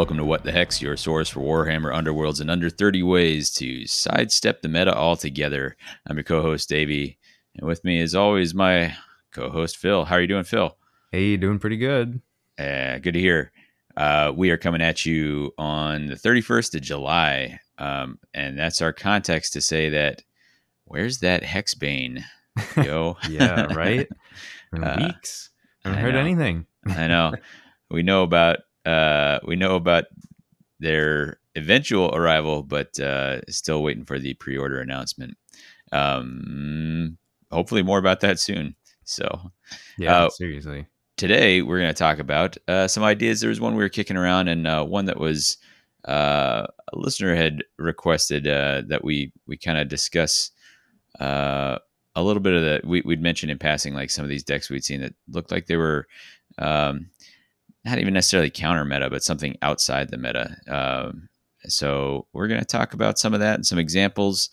welcome to What the Hex, your source for Warhammer Underworlds and under 30 ways to sidestep the meta altogether. I'm your co-host Davey, and with me, as always, my co-host Phil. How are you doing, Phil? Hey, doing pretty good. Uh, good to hear. Uh, we are coming at you on the 31st of July, um, and that's our context to say that where's that Hexbane, yo? yeah, right. Uh, weeks. I haven't I heard anything. I know. We know about uh, we know about their eventual arrival, but uh, still waiting for the pre-order announcement. Um, hopefully, more about that soon. So, yeah, uh, seriously. Today, we're going to talk about uh, some ideas. There was one we were kicking around, and uh, one that was uh, a listener had requested uh, that we we kind of discuss uh, a little bit of the. We, would mentioned in passing, like some of these decks we'd seen that looked like they were um, not even necessarily counter meta, but something outside the meta. Um, so we're going to talk about some of that and some examples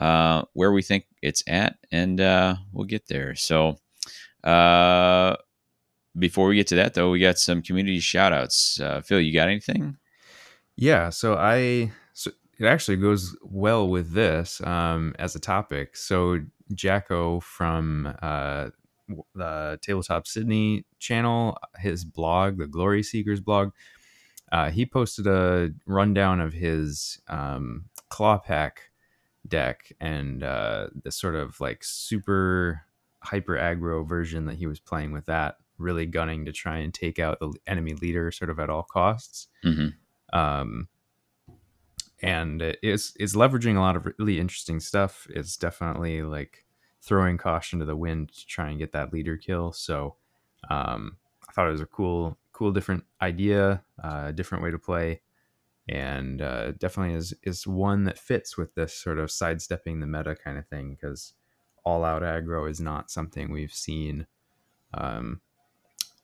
uh, where we think it's at, and uh, we'll get there. So uh, before we get to that, though, we got some community shout outs. Uh, Phil, you got anything? Yeah. So I. So it actually goes well with this um, as a topic. So Jacko from uh, the Tabletop Sydney channel, his blog, the Glory Seekers blog, uh, he posted a rundown of his um, claw pack deck and uh, the sort of like super hyper aggro version that he was playing with that, really gunning to try and take out the enemy leader sort of at all costs. Mm-hmm. Um, and it's it's leveraging a lot of really interesting stuff. It's definitely like throwing caution to the wind to try and get that leader kill. So um, I thought it was a cool, cool, different idea, uh, different way to play, and uh, definitely is is one that fits with this sort of sidestepping the meta kind of thing because all out aggro is not something we've seen um,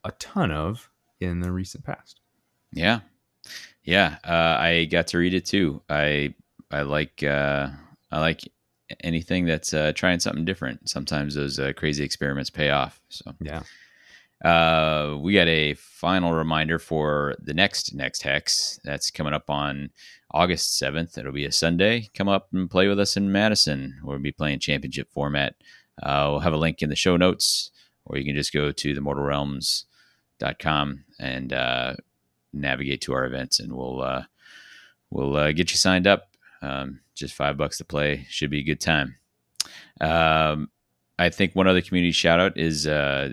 a ton of in the recent past. Yeah, yeah, uh, I got to read it too. I I like uh, I like anything that's uh, trying something different. Sometimes those uh, crazy experiments pay off. So yeah. Uh, we got a final reminder for the next next hex that's coming up on August seventh. It'll be a Sunday. Come up and play with us in Madison. We'll be playing championship format. Uh, we'll have a link in the show notes, or you can just go to themortalrealms.com and uh, navigate to our events, and we'll uh, we'll uh, get you signed up. Um, just five bucks to play should be a good time. Um, I think one other community shout out is uh,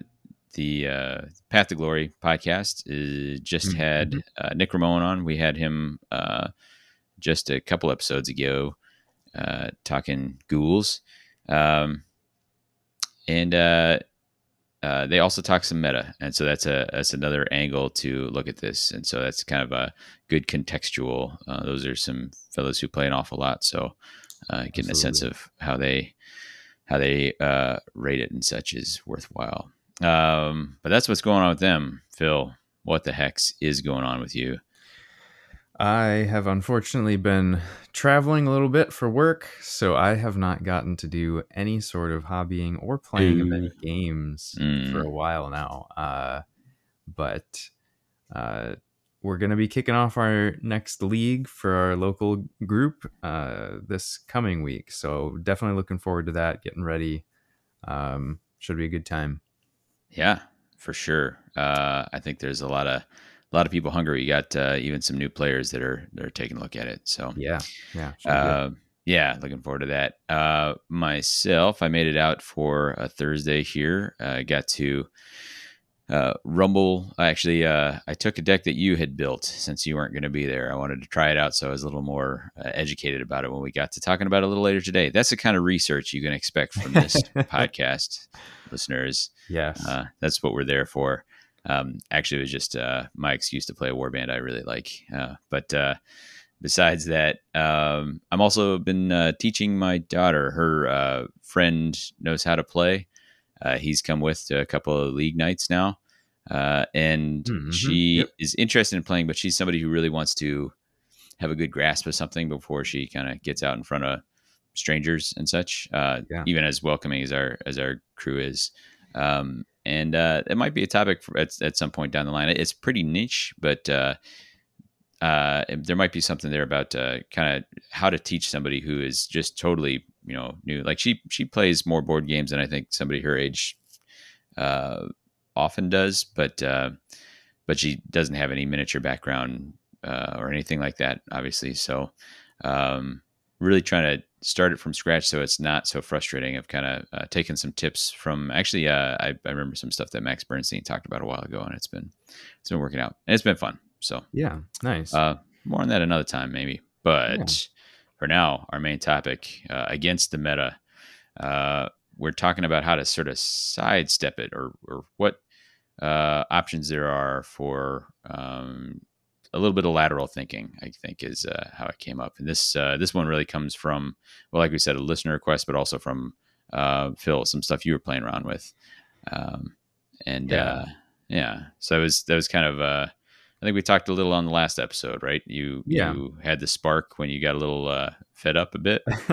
the uh, Path to Glory podcast. Is just mm-hmm. had uh, Nick Ramon on. We had him uh, just a couple episodes ago uh, talking ghouls. Um, and uh, they also talk some meta, and so that's a that's another angle to look at this, and so that's kind of a good contextual. Uh, those are some fellows who play an awful lot, so uh, getting Absolutely. a sense of how they how they uh, rate it and such is worthwhile. Um, but that's what's going on with them, Phil. What the hex is going on with you? I have unfortunately been traveling a little bit for work, so I have not gotten to do any sort of hobbying or playing many games mm. for a while now. Uh, but uh, we're going to be kicking off our next league for our local group uh, this coming week. So definitely looking forward to that, getting ready. Um, should be a good time. Yeah, for sure. Uh, I think there's a lot of a lot of people hungry. You got uh, even some new players that are that are taking a look at it. So yeah, yeah, uh, yeah. Looking forward to that. Uh, myself, I made it out for a Thursday here. I uh, got to uh, Rumble. Actually, uh, I took a deck that you had built since you weren't going to be there. I wanted to try it out, so I was a little more educated about it when we got to talking about it a little later today. That's the kind of research you can expect from this podcast, listeners. Yes, that's what we're there for. Um, actually, it was just uh, my excuse to play a war band I really like. Uh, but uh, besides that, um, I'm also been uh, teaching my daughter. Her uh, friend knows how to play. Uh, he's come with to a couple of league nights now, and mm-hmm. she yep. is interested in playing. But she's somebody who really wants to have a good grasp of something before she kind of gets out in front of strangers and such. Yeah. Even as welcoming as our as our crew is. Um, and uh, it might be a topic for, at, at some point down the line. It's pretty niche, but uh, uh, there might be something there about uh, kind of how to teach somebody who is just totally you know new. Like she she plays more board games than I think somebody her age uh, often does, but uh, but she doesn't have any miniature background uh, or anything like that, obviously. So um, really trying to start it from scratch so it's not so frustrating. I've kind of uh, taken some tips from actually uh, I, I remember some stuff that Max Bernstein talked about a while ago, and it's been it's been working out and it's been fun. So yeah, nice. Uh, more on that another time, maybe. But yeah. for now, our main topic uh, against the meta, uh, we're talking about how to sort of sidestep it, or or what uh, options there are for um, a little bit of lateral thinking. I think is uh, how it came up, and this uh, this one really comes from well, like we said, a listener request, but also from Phil, some stuff you were playing around with, um, and yeah. yeah, so it was that was kind of I think we talked a little on the last episode, right? You yeah. you had the spark when you got a little uh, fed up a bit.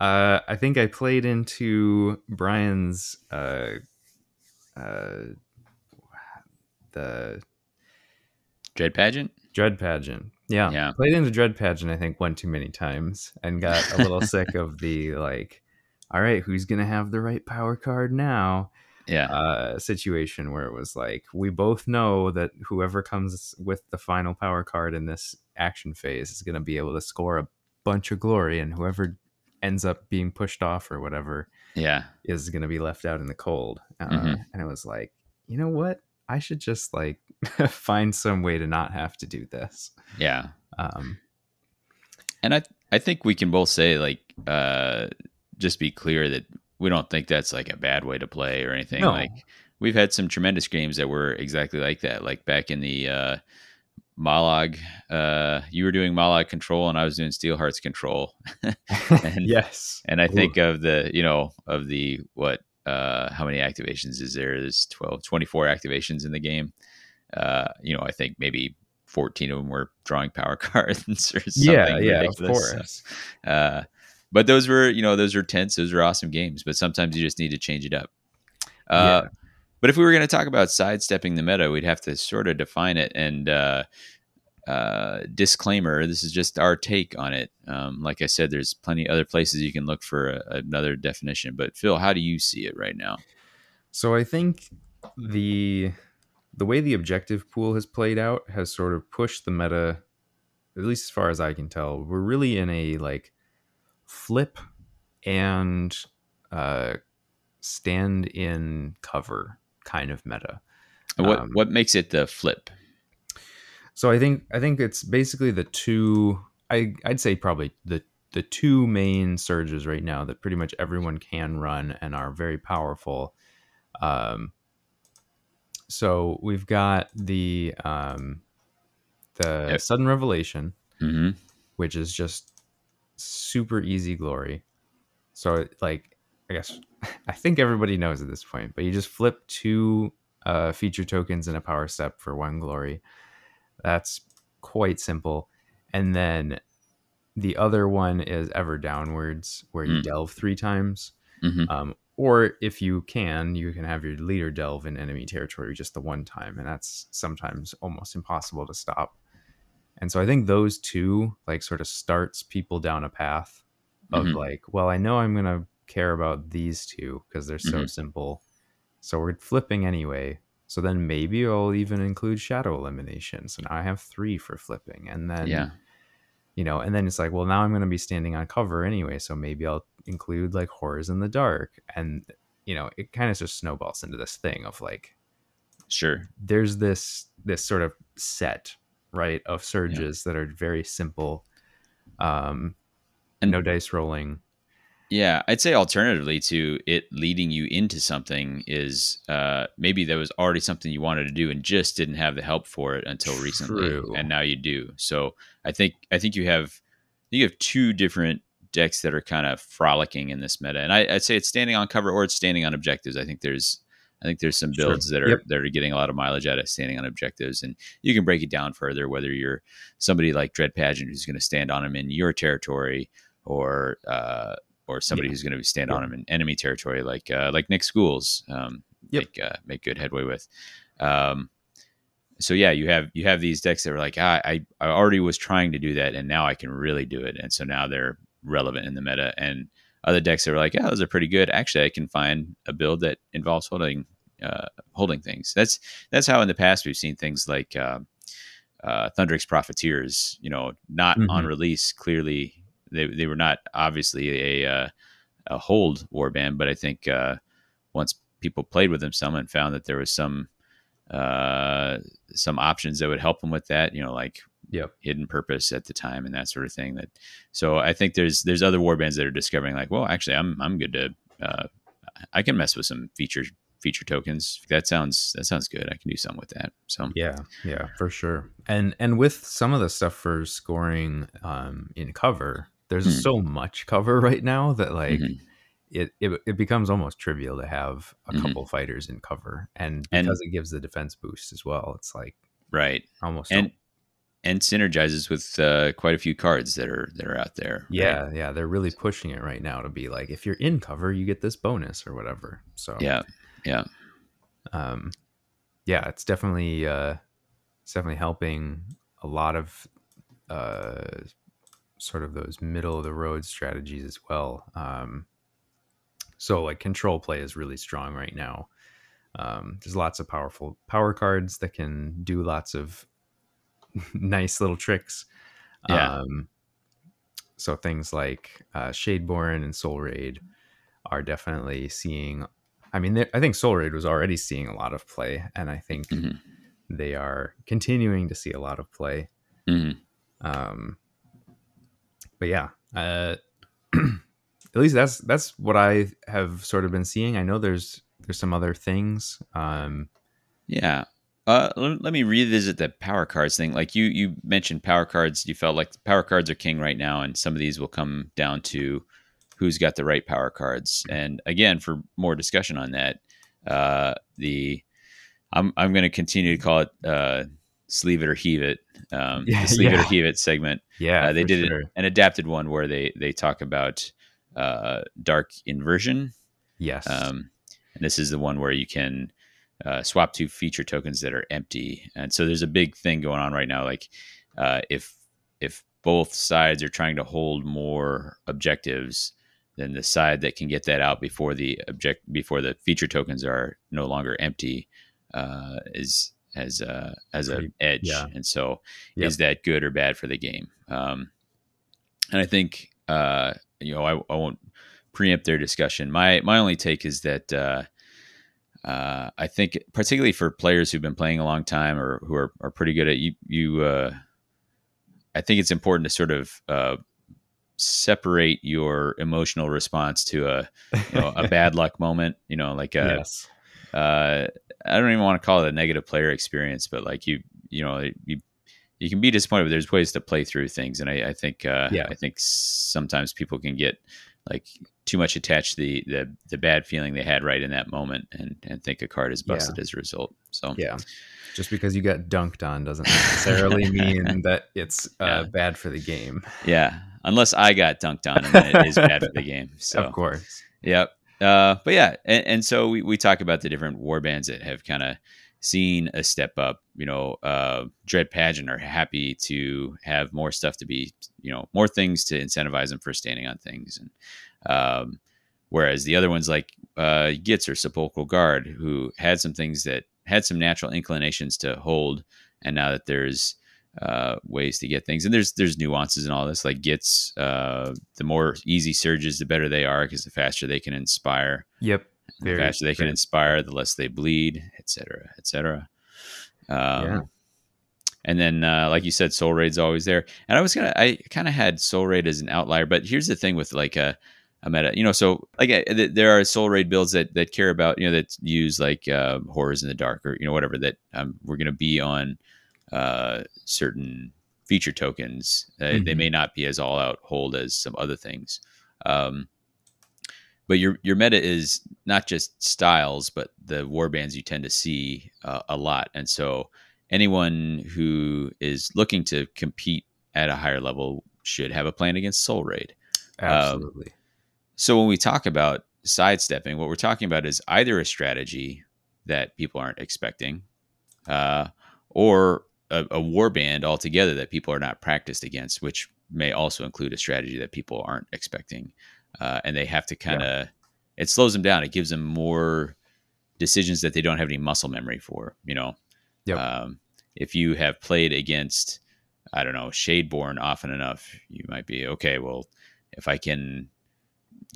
uh, I think I played into Brian's uh, uh, the Dread Pageant. Dread Pageant. Yeah. Yeah. Played into Dread Pageant, I think, one too many times and got a little sick of the like, all right, who's gonna have the right power card now? yeah uh, situation where it was like we both know that whoever comes with the final power card in this action phase is going to be able to score a bunch of glory and whoever ends up being pushed off or whatever yeah is going to be left out in the cold uh, mm-hmm. and it was like you know what i should just like find some way to not have to do this yeah um and i i think we can both say like uh just be clear that we don't think that's like a bad way to play or anything. No. Like we've had some tremendous games that were exactly like that. Like back in the uh, Mollog, uh, you were doing Mollog control and I was doing Steelheart's control. and, yes. And I think Ooh. of the, you know, of the what, uh, how many activations is there? There's 12, 24 activations in the game. Uh, you know, I think maybe 14 of them were drawing power cards or something. Yeah, yeah, of course. Uh, but those were you know those were tense those were awesome games but sometimes you just need to change it up uh, yeah. but if we were going to talk about sidestepping the meta we'd have to sort of define it and uh, uh, disclaimer this is just our take on it um, like i said there's plenty other places you can look for a, another definition but phil how do you see it right now so i think the the way the objective pool has played out has sort of pushed the meta at least as far as i can tell we're really in a like flip and uh, stand in cover kind of meta. What um, what makes it the flip? So I think I think it's basically the two. I I'd say probably the the two main surges right now that pretty much everyone can run and are very powerful. Um, so we've got the um, the yep. sudden revelation, mm-hmm. which is just super easy glory. So like I guess I think everybody knows at this point, but you just flip two uh, feature tokens and a power step for one glory. That's quite simple. And then the other one is ever downwards, where you mm. delve three times. Mm-hmm. Um, or if you can, you can have your leader delve in enemy territory just the one time, and that's sometimes almost impossible to stop. And so I think those two like sort of starts people down a path of mm-hmm. like, well, I know I'm going to care about these two because they're so mm-hmm. simple. So we're flipping anyway. So then maybe I'll even include shadow elimination. So now I have three for flipping. And then, yeah. You know, and then it's like, well, now I'm going to be standing on cover anyway. So maybe I'll include like horrors in the dark. And, you know, it kind of just snowballs into this thing of like, sure, there's this, this sort of set right of surges yeah. that are very simple um and no dice rolling yeah i'd say alternatively to it leading you into something is uh maybe there was already something you wanted to do and just didn't have the help for it until recently True. and now you do so i think i think you have you have two different decks that are kind of frolicking in this meta and I, i'd say it's standing on cover or it's standing on objectives i think there's I think there's some builds sure. that are yep. that are getting a lot of mileage out of standing on objectives, and you can break it down further. Whether you're somebody like Dread Pageant who's going to stand on them in your territory, or uh, or somebody yeah. who's going to stand yep. on them in enemy territory, like uh, like Nick's ghouls, um, yep. make uh, make good headway with. Um, so yeah, you have you have these decks that are like ah, I I already was trying to do that, and now I can really do it, and so now they're relevant in the meta. And other decks that are like, yeah, those are pretty good. Actually, I can find a build that involves holding uh, holding things. That's that's how in the past we've seen things like uh, uh, Thundrik's Profiteers. You know, not mm-hmm. on release. Clearly, they they were not obviously a uh, a hold warband, but I think uh, once people played with them some and found that there was some uh, some options that would help them with that. You know, like yep. hidden purpose at the time and that sort of thing. That so I think there's there's other warbands that are discovering like, well, actually, I'm I'm good to uh, I can mess with some feature feature tokens. That sounds that sounds good. I can do something with that. So yeah, yeah, for sure. And and with some of the stuff for scoring um, in cover, there's mm-hmm. so much cover right now that like. Mm-hmm. It, it, it becomes almost trivial to have a mm-hmm. couple fighters in cover and because and, it gives the defense boost as well it's like right almost and and synergizes with uh, quite a few cards that are that are out there. Yeah, right? yeah, they're really pushing it right now to be like, if you're in cover, you get this bonus or whatever. So yeah, yeah, um, yeah, it's definitely uh, it's definitely helping a lot of uh, sort of those middle of the road strategies as well. Um, so like control play is really strong right now. Um, there's lots of powerful power cards that can do lots of nice little tricks. Yeah. Um, so things like uh, Shadeborn and Soul Raid are definitely seeing. I mean, I think Soul Raid was already seeing a lot of play, and I think mm-hmm. they are continuing to see a lot of play. Mm-hmm. Um, but yeah, uh, at least that's that's what I have sort of been seeing. I know there's there's some other things. Um, yeah, uh, let, let, me revisit the power cards thing. Like you, you mentioned power cards. You felt like power cards are king right now, and some of these will come down to who's got the right power cards. And again, for more discussion on that, uh, the I'm I'm going to continue to call it uh, sleeve it or heave it. Um, yeah, the sleeve yeah. it or heave it segment. Yeah, uh, they did sure. an adapted one where they they talk about uh, dark inversion. Yes. Um, and this is the one where you can uh, swap to feature tokens that are empty. And so there's a big thing going on right now. Like uh, if if both sides are trying to hold more objectives, then the side that can get that out before the object before the feature tokens are no longer empty uh, is as a as an edge. Yeah. And so yep. is that good or bad for the game? Um, and I think uh, you know I, I won't preempt their discussion. My my only take is that uh, uh, I think particularly for players who've been playing a long time or who are, are pretty good at you, you uh, I think it's important to sort of uh, separate your emotional response to a you know, a bad luck moment. You know, like a, yes. I don't even want to call it a negative player experience, but like you, you know, you you can be disappointed, but there's ways to play through things, and I, I think uh, yeah. I think sometimes people can get like too much attached to the, the the bad feeling they had right in that moment and and think a card is busted yeah. as a result so yeah just because you got dunked on doesn't necessarily mean that it's uh, yeah. bad for the game yeah unless i got dunked on and then it is bad for the game so of course yep uh, but yeah and, and so we, we talk about the different war bands that have kind of seen a step up. You know, uh, Dread Pageant are happy to have more stuff to be, you know, more things to incentivize them for standing on things. And um, whereas the other ones like uh, Gitz or Sepulchral Guard, who had some things that had some natural inclinations to hold, and now that there's uh, ways to get things, and there's there's nuances in all this. Like Gitz uh, the more easy surges, the better they are because the faster they can inspire. Yep. Very, the faster they can inspire, the less they bleed, etc., etc. Um, yeah. And then, uh, like you said, Soul Raid's always there. And I was gonna, I kind of had Soul Raid as an outlier, but here's the thing with like a, a meta, you know, so like uh, there are Soul Raid builds that that care about, you know, that use like uh, horrors in the dark or you know whatever that um, we're gonna be on uh, certain feature tokens. Uh, mm-hmm. They may not be as all out hold as some other things. Um, but your your meta is not just styles, but the war bands you tend to see uh, a lot. And so anyone who is looking to compete at a higher level should have a plan against Soul Raid. Um, Absolutely. Um, so when we talk about sidestepping, what we're talking about is either a strategy that people aren't expecting, uh, or a, a war band altogether that people are not practiced against, which may also include a strategy that people aren't expecting, uh, and they have to kind of. Yeah. It slows them down. It gives them more decisions that they don't have any muscle memory for. You know, yep. um, if you have played against, I don't know, Shadeborn often enough, you might be okay. Well, if I can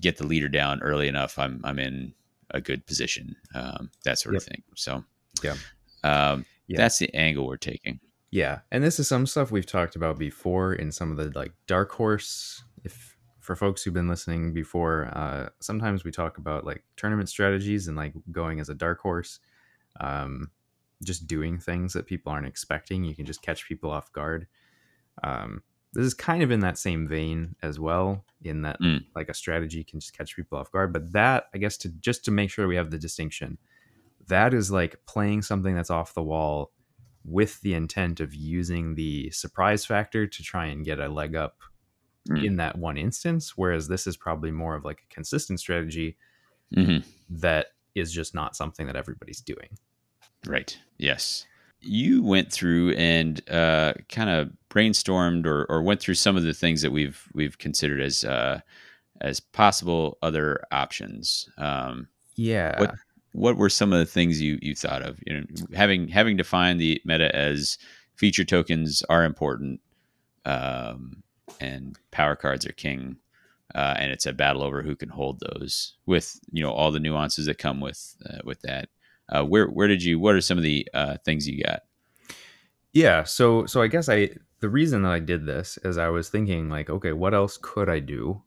get the leader down early enough, I'm I'm in a good position. Um, that sort yep. of thing. So yeah. Um, yeah. that's the angle we're taking. Yeah, and this is some stuff we've talked about before in some of the like dark horse. If for folks who've been listening before, uh, sometimes we talk about like tournament strategies and like going as a dark horse, um, just doing things that people aren't expecting. You can just catch people off guard. Um, this is kind of in that same vein as well, in that mm. like a strategy can just catch people off guard. But that, I guess, to just to make sure we have the distinction, that is like playing something that's off the wall with the intent of using the surprise factor to try and get a leg up mm. in that one instance. Whereas this is probably more of like a consistent strategy mm-hmm. that is just not something that everybody's doing. Right. Yes. You went through and uh, kind of brainstormed or, or went through some of the things that we've we've considered as uh, as possible other options. Um, yeah. What what were some of the things you you thought of? You know, having having defined the meta as feature tokens are important, um, and power cards are king, uh, and it's a battle over who can hold those with you know all the nuances that come with uh, with that. Uh, where where did you? What are some of the uh, things you got? Yeah, so so I guess I the reason that I did this is I was thinking like, okay, what else could I do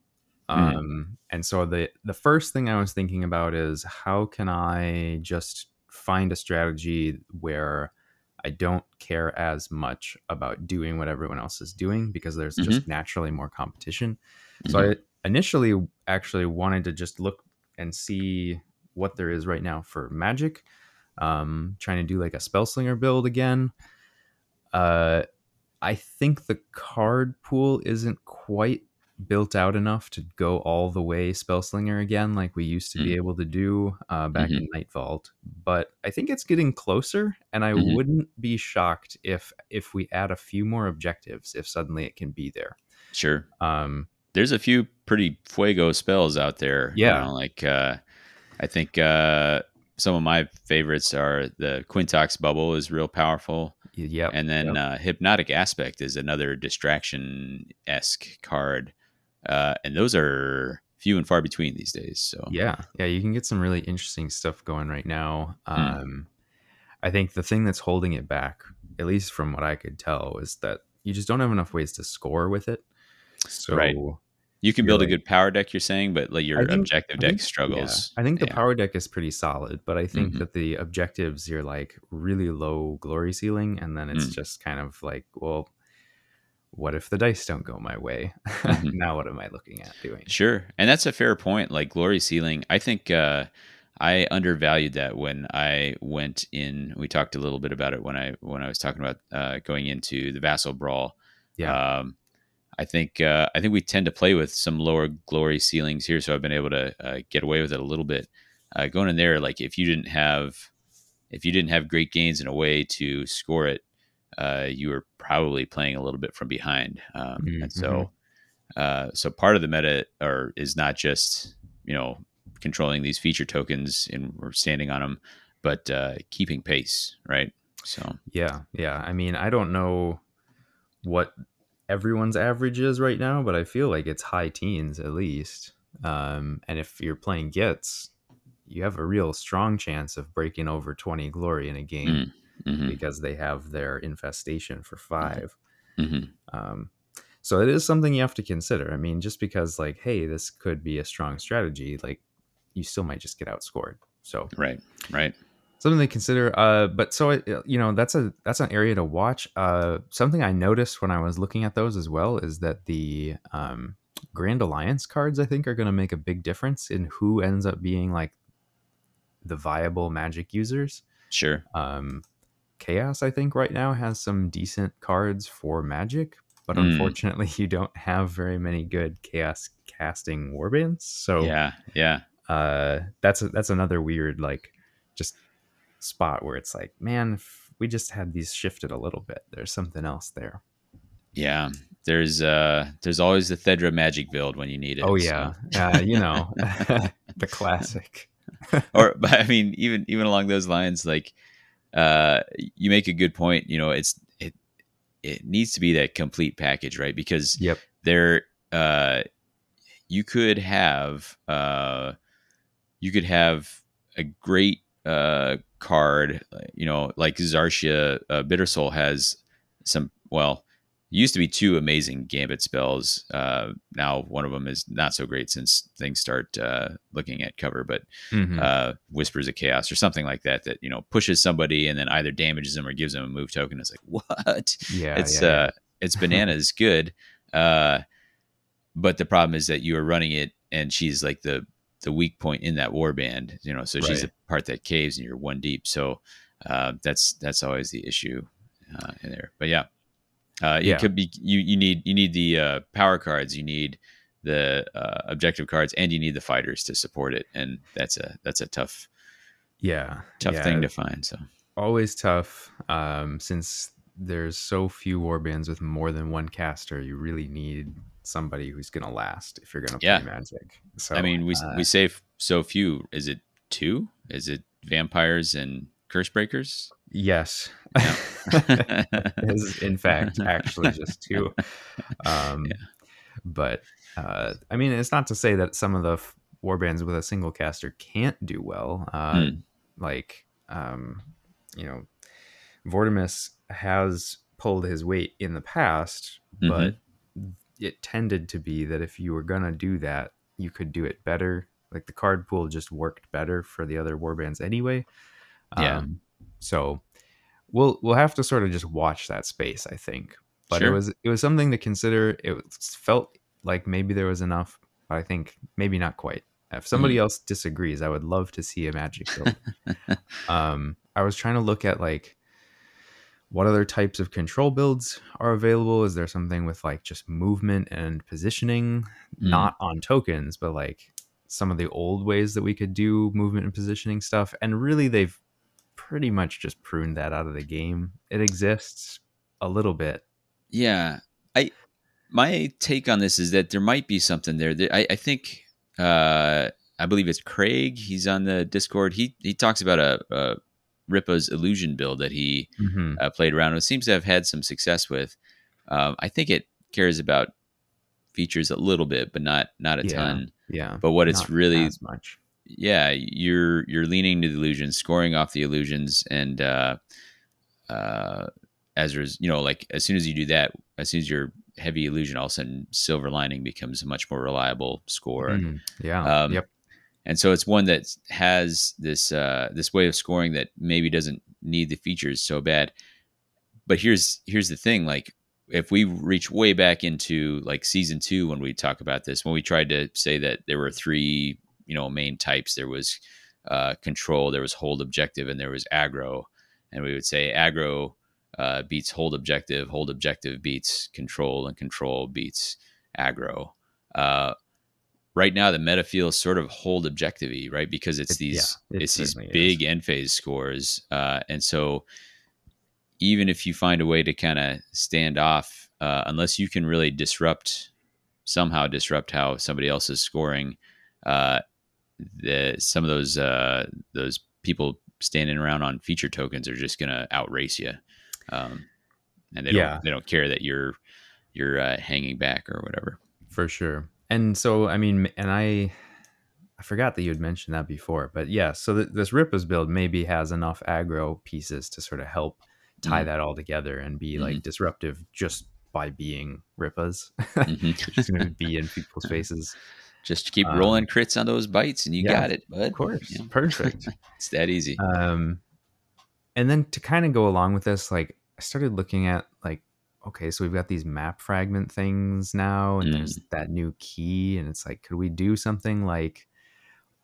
Mm-hmm. Um, and so the the first thing I was thinking about is how can I just find a strategy where I don't care as much about doing what everyone else is doing because there's mm-hmm. just naturally more competition. Mm-hmm. So I initially actually wanted to just look and see what there is right now for magic. Um, trying to do like a spellslinger build again. Uh, I think the card pool isn't quite built out enough to go all the way Spellslinger again, like we used to mm. be able to do uh, back mm-hmm. in Nightvault. But I think it's getting closer, and I mm-hmm. wouldn't be shocked if if we add a few more objectives, if suddenly it can be there. Sure. Um, There's a few pretty fuego spells out there. Yeah. You know, like uh, I think uh, some of my favorites are the Quintox Bubble is real powerful. Yeah. And then yep. uh, Hypnotic Aspect is another distraction esque card uh, and those are few and far between these days. So yeah, yeah, you can get some really interesting stuff going right now. Um, I think the thing that's holding it back, at least from what I could tell, is that you just don't have enough ways to score with it. So right. You can build like, a good power deck, you're saying, but like your think, objective deck think, struggles. Yeah. I think the yeah. power deck is pretty solid, but I think mm-hmm. that the objectives you're like really low glory ceiling, and then it's mm. just kind of like, well, what if the dice don't go my way? Mm-hmm. now what am I looking at doing? Sure. And that's a fair point. Like glory ceiling, I think uh, I undervalued that when I went in. We talked a little bit about it when I when I was talking about uh, going into the vassal brawl. Yeah. Um, I think uh, I think we tend to play with some lower glory ceilings here, so I've been able to uh, get away with it a little bit. Uh, going in there, like if you didn't have if you didn't have great gains in a way to score it, uh, you were probably playing a little bit from behind. Um, mm-hmm. And so, mm-hmm. uh, so part of the meta or is not just you know controlling these feature tokens and we're standing on them, but uh, keeping pace, right? So yeah, yeah. I mean, I don't know what everyone's average is right now, but I feel like it's high teens at least. Um, and if you're playing Gitz, you have a real strong chance of breaking over 20 glory in a game. Mm mm-hmm. because they have their infestation for mm-hmm. 5 mm-hmm. um, so it is something you have to consider. I mean, just because like, hey, this could be a strong strategy, like you still might just get outscored. So right, right. Something to consider. Uh, but so uh, you know, that's a that's an area to watch. Uh, something I noticed when I was looking at those as well is that the um, Grand Alliance cards, I think, are going to make a big difference in who ends up being like the viable Magic users. Sure. Um, Chaos, I think, right now has some decent cards for Magic, but mm. unfortunately, you don't have very many good Chaos casting warbands. So yeah, yeah, uh, that's a, that's another weird like just spot where it's like, man, we just had these shifted a little bit. There's something else there. Yeah, there's uh there's always the Theddra magic build when you need it. Oh yeah, so. uh, you know the classic. or, but I mean, even even along those lines, like uh, you make a good point. You know, it's it it needs to be that complete package, right? Because yep, there uh, you could have uh, you could have a great uh, card, you know, like Zarshia uh, Bittersoul has some well used to be two amazing gambit spells. Uh, now one of them is not so great since things start uh, looking at cover, but mm-hmm. uh, whispers of chaos or something like that that you know pushes somebody and then either damages them or gives them a move token. It's like what? Yeah, it's yeah, uh, yeah. it's bananas good. Uh, but the problem is that you are running it and she's like the the weak point in that warband. You know, so right. she's the part that caves and you're one deep. So uh, that's that's always the issue uh, in there. But yeah. Uh, yeah. It could be you. You need you need the uh, power cards. You need the uh, objective cards, and you need the fighters to support it. And that's a that's a tough, yeah, tough yeah. thing to find. So always tough. Um, since there's so few warbands with more than one caster, you really need somebody who's gonna last if you're gonna play yeah. Magic. So I mean, we we uh, save so few. Is it two? Is it vampires and curse breakers? Yes. is in fact actually just two. Um, yeah. But uh, I mean, it's not to say that some of the f- warbands with a single caster can't do well. Uh, mm. Like, um, you know, Vortemis has pulled his weight in the past, mm-hmm. but it tended to be that if you were gonna do that, you could do it better. Like the card pool just worked better for the other warbands anyway. Yeah. So we'll we'll have to sort of just watch that space, I think. But sure. it was it was something to consider. It felt like maybe there was enough, but I think maybe not quite. If somebody mm. else disagrees, I would love to see a magic build. um, I was trying to look at like what other types of control builds are available. Is there something with like just movement and positioning, mm. not on tokens, but like some of the old ways that we could do movement and positioning stuff? And really, they've pretty much just pruned that out of the game. It exists a little bit. Yeah. I my take on this is that there might be something there. I, I think uh, I believe it's Craig. He's on the Discord. He he talks about a, a Rippa's illusion build that he mm-hmm. uh, played around with. Seems to have had some success with. Um, I think it cares about features a little bit, but not not a yeah, ton. Yeah. But what it's really much yeah, you're you're leaning to the illusions, scoring off the illusions, and uh, uh, as you know, like as soon as you do that, as soon as you're heavy illusion, all of a sudden silver lining becomes a much more reliable score. Mm, yeah. Um, yep. And so it's one that has this uh, this way of scoring that maybe doesn't need the features so bad. But here's here's the thing, like if we reach way back into like season two when we talk about this, when we tried to say that there were three you know main types. There was uh, control, there was hold objective, and there was aggro. And we would say aggro uh, beats hold objective, hold objective beats control, and control beats aggro. Uh, right now, the meta feels sort of hold objective right? Because it's it, these yeah, it it's these big is. end phase scores, uh, and so even if you find a way to kind of stand off, uh, unless you can really disrupt somehow disrupt how somebody else is scoring, uh, the, some of those uh, those people standing around on feature tokens are just going to outrace you, um, and they yeah. don't they don't care that you're you're uh, hanging back or whatever. For sure. And so I mean, and I I forgot that you had mentioned that before, but yeah. So th- this Rippa's build maybe has enough aggro pieces to sort of help tie mm-hmm. that all together and be mm-hmm. like disruptive just by being Rippas, mm-hmm. just going to be in people's faces. Just keep um, rolling crits on those bites, and you yeah, got it, bud. Of course, perfect. it's that easy. Um, and then to kind of go along with this, like I started looking at like, okay, so we've got these map fragment things now, and mm. there's that new key, and it's like, could we do something like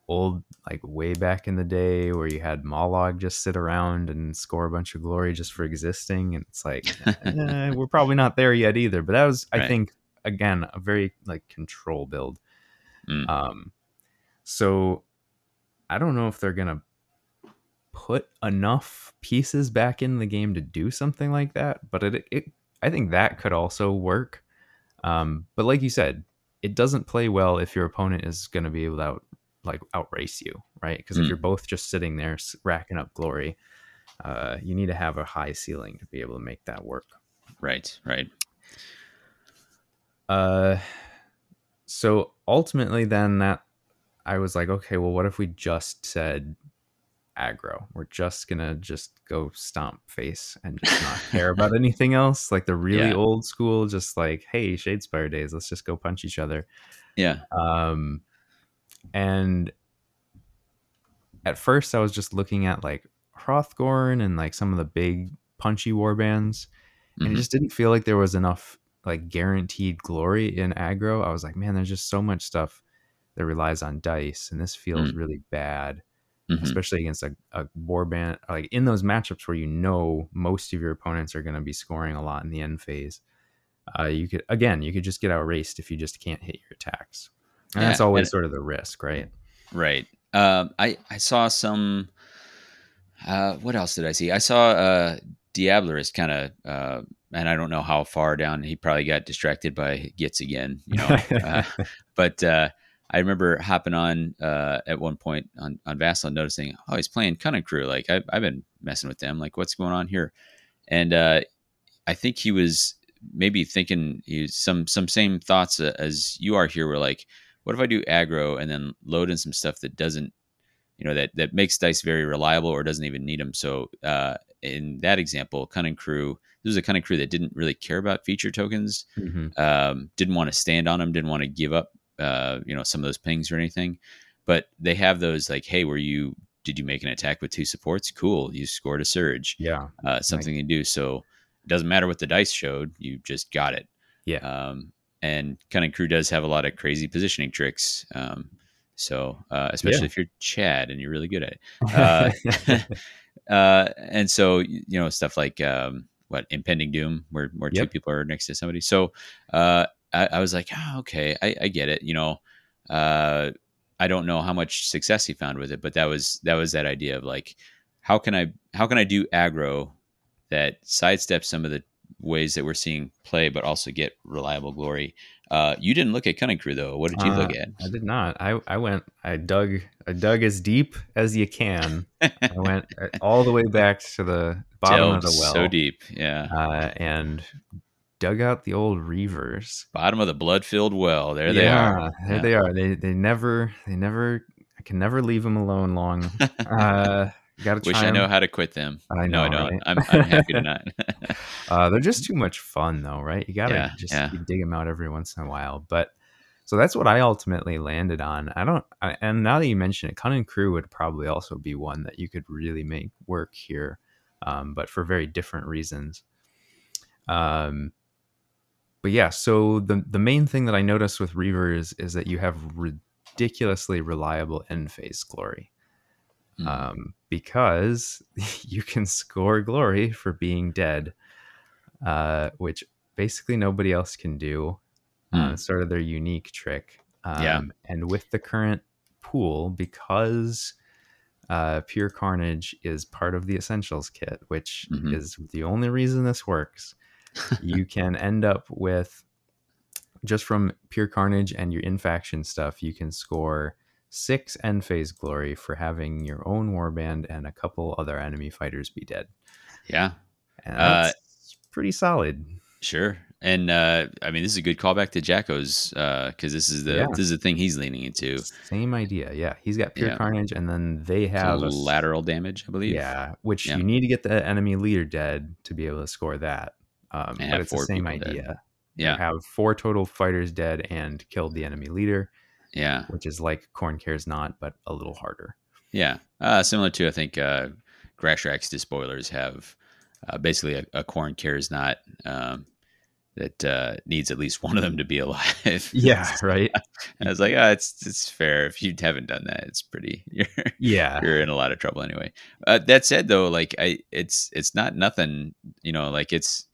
old, like way back in the day, where you had Mollog just sit around and score a bunch of glory just for existing? And it's like, eh, we're probably not there yet either. But that was, right. I think, again, a very like control build. Mm. Um, so I don't know if they're gonna put enough pieces back in the game to do something like that. But it, it I think that could also work. Um, but like you said, it doesn't play well if your opponent is going to be able to out, like outrace you, right? Because if Mm. you're both just sitting there racking up glory, uh, you need to have a high ceiling to be able to make that work. Right, right. Uh, so ultimately, then that I was like, okay, well, what if we just said aggro? We're just gonna just go stomp face and just not care about anything else, like the really Yeah. old school, just like, hey, Shadespire days, let's just go punch each other. Yeah. Um, and at first, I was just looking at like Hrothgorn and like some of the big punchy warbands, and Mhm. it just didn't feel like there was enough like guaranteed glory in aggro. I was like, man, there's just so much stuff that relies on dice, and this feels Mm. really bad, Mhm. especially against a, a warband. Like in those matchups where you know most of your opponents are going to be scoring a lot in the end phase. Uh, you could again, you could just get outraced if you just can't hit your attacks, and Yeah, that's always and- sort of the risk, right? Right. Um, I I saw some. Uh, what else did I see? I saw uh, Diablerist kind of, uh, and I don't know how far down. He probably got distracted by Gitz again, you know. uh, but uh, I remember hopping on uh, at one point on on Vassal, and noticing, oh, he's playing Cunning Crew. Like I, I've been messing with them. Like, what's going on here? And uh, I think he was maybe thinking he was some some same thoughts uh, as you are here. Were like, what if I do aggro and then load in some stuff that doesn't, you know, that that makes dice very reliable or doesn't even need them. So uh, in that example, Cunning Crew, this was a kind of Crew that didn't really care about feature tokens Mhm. um, didn't want to stand on them, didn't want to give up, uh, you know, some of those pings or anything. But they have those like, hey, were you? Did you make an attack with two supports? Cool, you scored a surge. Yeah, Uh, something to do. So it doesn't matter what the dice showed, you just got it. yeah, Um, and Cunning Crew does have a lot of crazy positioning tricks. Um, so uh, especially Yeah. if you're Chad and you're really good at it. Uh, uh, and so you know stuff like um, what impending doom, where where two people are next to somebody. So uh, I, I was like, oh, okay, I, I get it. You know, uh, I don't know how much success he found with it, but that was that was that idea of like, how can I how can I do aggro that sidesteps some of the ways that we're seeing play, but also get reliable glory. Uh, you didn't look at Cunning Crew though. What did you look at? I did not. I I went. I dug. I dug as deep as you can. I went uh, all the way back to the bottom of the well. so deep, yeah. uh, and dug out the old reavers. Bottom of the blood-filled well. There they Yeah, are. There Yeah. they are. They they never they never. I can never leave them alone long. Uh, Got to Wish I know how to quit them. I no, I don't. right? I'm, I'm happy to not. Uh, they're just too much fun, though, right? You gotta Yeah, just yeah. dig them out every once in a while. But so that's what I ultimately landed on. I don't, I, and now that you mention it, Cunning Crew would probably also be one that you could really make work here, um, but for very different reasons. Um, but yeah, so the the main thing that I noticed with Reavers is that you have ridiculously reliable end phase glory Mm. um, because you can score glory for being dead, uh, which basically nobody else can do. Uh, Mm. it's sort of their unique trick. Um, Yeah. And with the current pool, because uh, Pure Carnage is part of the Essentials kit, which Mhm. is the only reason this works, you can end up with just from Pure Carnage and your in-faction stuff, you can score six end phase glory for having your own warband and a couple other enemy fighters be dead. yeah, And Uh, that's pretty solid. sure. And uh, I mean, this is a good callback to Jacko's because this is the Yeah. this is the thing he's leaning into. Same idea. Yeah. He's got Pure Yeah. Carnage, and then they have lateral damage, I believe. Yeah, which Yeah. you need to get the enemy leader dead to be able to score that. Um, but it's the same people dead. idea. You yeah, have four total fighters dead and killed the enemy leader, yeah, which is like Khorne Cares Not, but a little harder. yeah. Uh, similar to I think uh, Grashrak's despoilers have uh, basically a, a Khorne cares not um, that uh, needs at least one of them to be alive. Yeah, right. I was like, ah, it's it's fair. If you haven't done that, it's pretty. You're Yeah, you're in a lot of trouble anyway. Uh, that said, though, like I, it's it's not nothing. You know, like it's.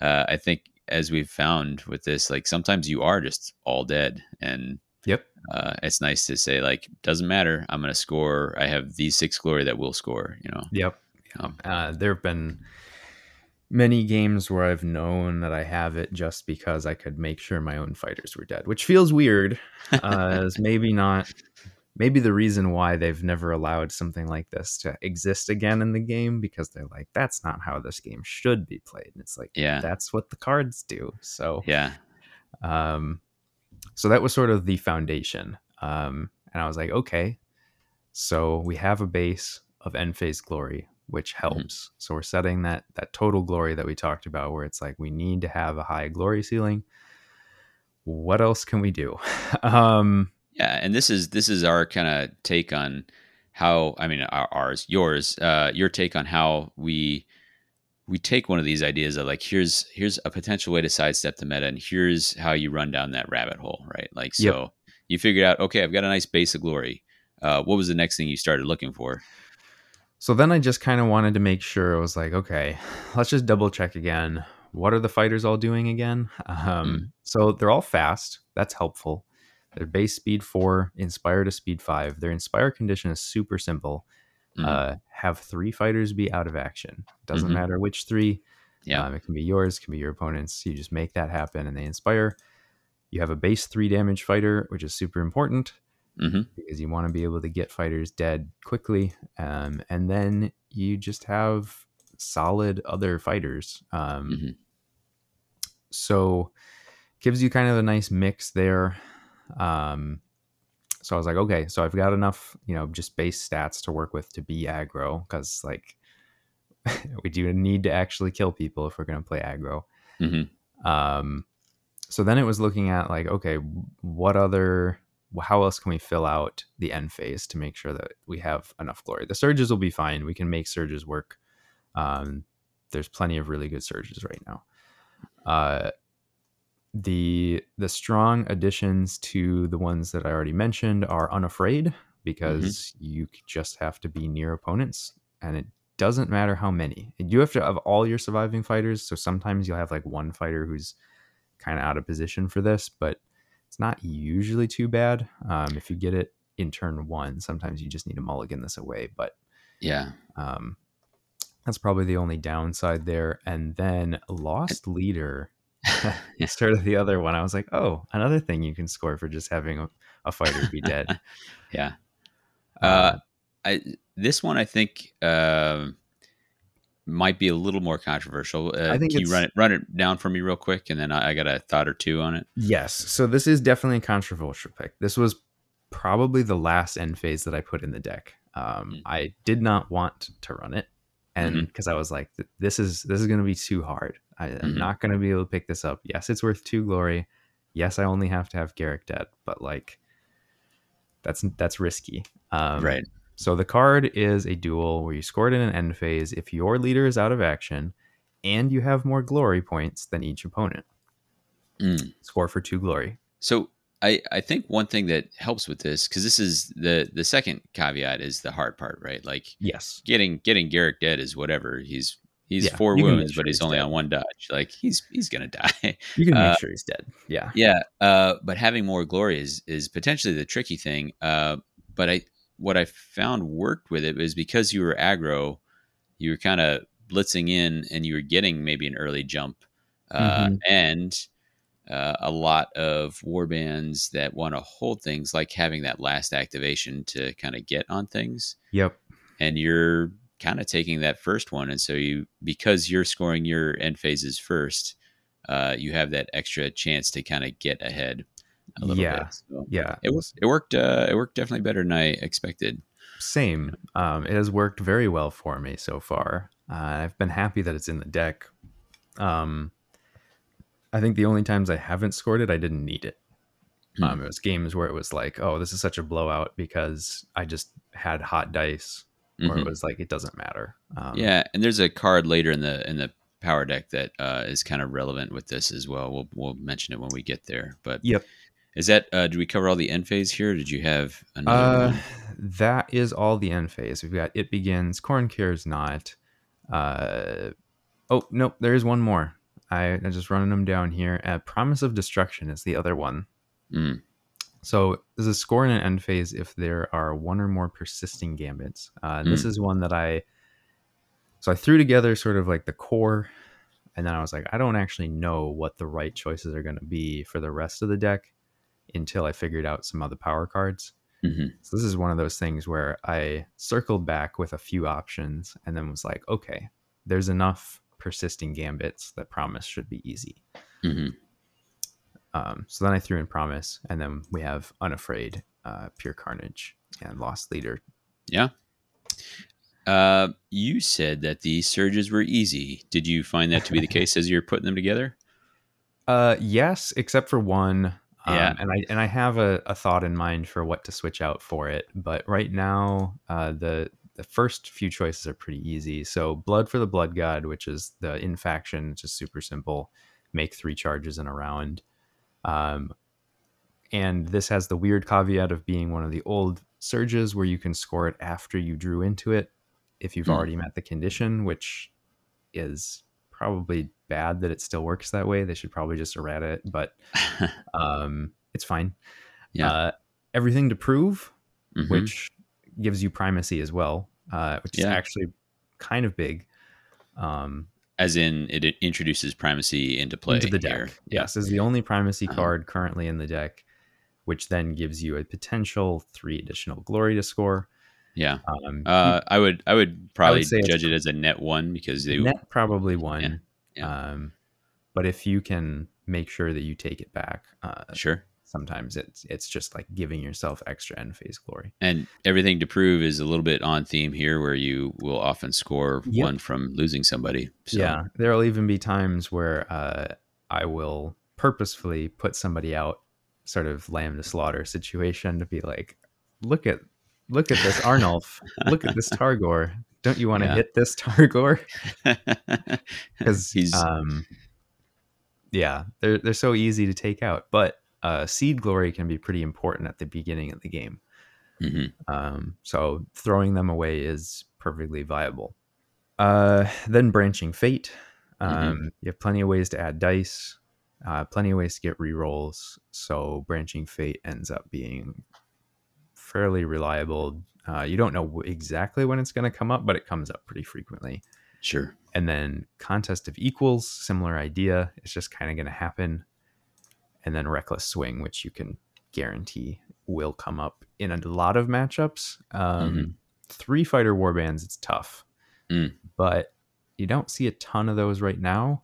Uh, I think as we've found with this, like sometimes you are just all dead, and. Uh, it's nice to say like doesn't matter. I'm going to score. I have these six glory that will score. You know. Yep. Uh, there have been many games where I've known that I have it just because I could make sure my own fighters were dead, which feels weird. Uh, as maybe not, maybe the reason why they've never allowed something like this to exist again in the game because they're like, that's not how this game should be played. And it's like, Yeah. that's what the cards do. So, Yeah. um, so that was sort of the foundation. Um, and I was like, okay, so we have a base of end phase glory, which helps. So we're setting that that total glory that we talked about, where it's like we need to have a high glory ceiling. What else can we do? um, Yeah, and this is this is our kind of take on how I mean our, ours, yours, uh, your take on how we we take one of these ideas of like here's here's a potential way to sidestep the meta, and here's how you run down that rabbit hole, right? Like so, Yep. you figured out okay, I've got a nice base of glory. Uh, what was the next thing you started looking for? So then I just kind of wanted to make sure I was like, okay, let's just double check again. What are the fighters all doing again? Um, So they're all fast. That's helpful. Their base speed four, inspire to speed five. Their inspire condition is super simple. Mhm. Uh, have three fighters be out of action. Doesn't Mhm. matter which three. yeah, Um, it can be yours, can be your opponent's. You just make that happen and they inspire. You have a base three damage fighter, which is super important hmm because you want to be able to get fighters dead quickly. Um, and then you just have solid other fighters. Um, Mhm. So gives you kind of a nice mix there. Um, so I was like, okay, so I've got enough, you know, just base stats to work with to be aggro because like we do need to actually kill people if we're going to play aggro. hmm Um, so then it was looking at like, okay, what other, how else can we fill out the end phase to make sure that we have enough glory? The surges will be fine. We can make surges work. Um, there's plenty of really good surges right now. Uh, the the strong additions to the ones that I already mentioned are unafraid because you just have to be near opponents and it doesn't matter how many. You have to have all your surviving fighters. So sometimes you'll have like one fighter who's kind of out of position for this, but it's not usually too bad. Um, if you get it in turn one, sometimes you just need to mulligan this away. But yeah, um, that's probably the only downside there. And then Lost Leader, Sort of the other one. I was like, oh, another thing you can score for just having a, a fighter be dead. yeah. Uh, I this one I think um might be a little more controversial. Uh, I think can you run it run it down for me real quick, and then I, I got a thought or two on it. Yes. So this is definitely a controversial pick. This was probably the last end phase that I put in the deck. Um, Mm. I did not want to run it, and because I was like, this is this is going to be too hard. I, I'm Mhm. not going to be able to pick this up. Yes, it's worth two glory. Yes, I only have to have Garrek dead, but like, that's that's risky. Um, right. So the card is a duel where you score it in an end phase if your leader is out of action, and you have more glory points than each opponent. Mm. Score for two glory. So I I think one thing that helps with this because this is the the second caveat is the hard part, right? Like Yes. getting getting Garrek dead is whatever. He's he's Yeah, four make wounds, sure but he's he's only dead. on one dodge. Like he's he's gonna die. You can make Uh, sure he's dead. Yeah. Yeah, uh, but having more glory is is potentially the tricky thing. Uh, but I what I found worked with it is because you were aggro, you were kind of blitzing in, and you were getting maybe an early jump, uh, Mhm. and uh, a lot of war bands that want to hold things like having that last activation to kind of get on things, Yep. and you're kind of taking that first one, and so you because you're scoring your end phases first, uh, you have that extra chance to kind of get ahead a little Yeah. bit. So Yeah. it was it worked uh, it worked definitely better than I expected. Same. Um, it has worked very well for me so far. Uh, I've been happy that it's in the deck. Um, I think the only times I haven't scored it, I didn't need it. Hmm. Um, it was games where it was like, oh, this is such a blowout because I just had hot dice, or Mhm. it was like it doesn't matter. Um, Yeah, and there's a card later in the in the power deck that uh, is kind of relevant with this as well. We'll we'll mention it when we get there. But Yep. is that uh, did we cover all the end phase here? Did you have another Uh, one? that is all the end phase. We've got it begins. Khorne cares not. Uh, oh nope, there is one more. I, I'm just running them down here. Uh, Promise of Destruction is the other one. Mm. So there's a score in an end phase if there are one or more persisting gambits. Uh, and This Mm. is one that I so I threw together sort of like the core, and then I was like, I don't actually know what the right choices are going to be for the rest of the deck until I figured out some of the power cards. hmm So this is one of those things where I circled back with a few options and then was like, okay, there's enough persisting gambits that promise should be easy. hmm Um, so then I threw in promise, and then we have unafraid, uh, pure carnage, and lost leader. Yeah. Uh, you said that these surges were easy. Did you find that to be the case as you're putting them together? Uh, yes, except for one. Um, Yeah. and I and I have a, a thought in mind for what to switch out for it, but right now, uh, the the first few choices are pretty easy. So blood for the blood god, which is the in faction, just super simple. Make three charges in a round. Um, and this has the weird caveat of being one of the old surges where you can score it after you drew into it if you've Hmm. already met the condition, which is probably bad that it still works that way. They should probably just errata it, but um, it's fine. Yeah. Uh, everything to prove, Mhm. which gives you primacy as well, uh, which is actually kind of big. Um, As in, it introduces primacy into play into the deck. here. Yes, is the only primacy Uh-huh. card currently in the deck, which then gives you a potential three additional glory to score. Yeah. Um, Uh, I would I would probably say it's judge it as a net one because they net probably one. yeah. Um, but if you can make sure that you take it back, uh, sure. Sometimes it's it's just like giving yourself extra end phase glory. And everything to prove is a little bit on theme here, where you will often score Yep. one from losing somebody. So, Yeah, there'll even be times where uh, I will purposefully put somebody out, sort of lamb to slaughter situation, to be like, look at look at this Arnulf, look at this Targor. Don't you want to Yeah. hit this Targor? Because he's um, yeah, they're they're so easy to take out, but uh, seed glory can be pretty important at the beginning of the game. Mhm. Um, so throwing them away is perfectly viable. Uh, then branching fate. Um, You have plenty of ways to add dice, uh, plenty of ways to get rerolls. So branching fate ends up being fairly reliable. Uh, you don't know exactly when it's going to come up, but it comes up pretty frequently. sure. And then contest of equals, similar idea. It's just kind of going to happen. And then reckless swing, which you can guarantee will come up in a lot of matchups. Um, Mhm. Three fighter warbands, it's tough, Mm. but you don't see a ton of those right now.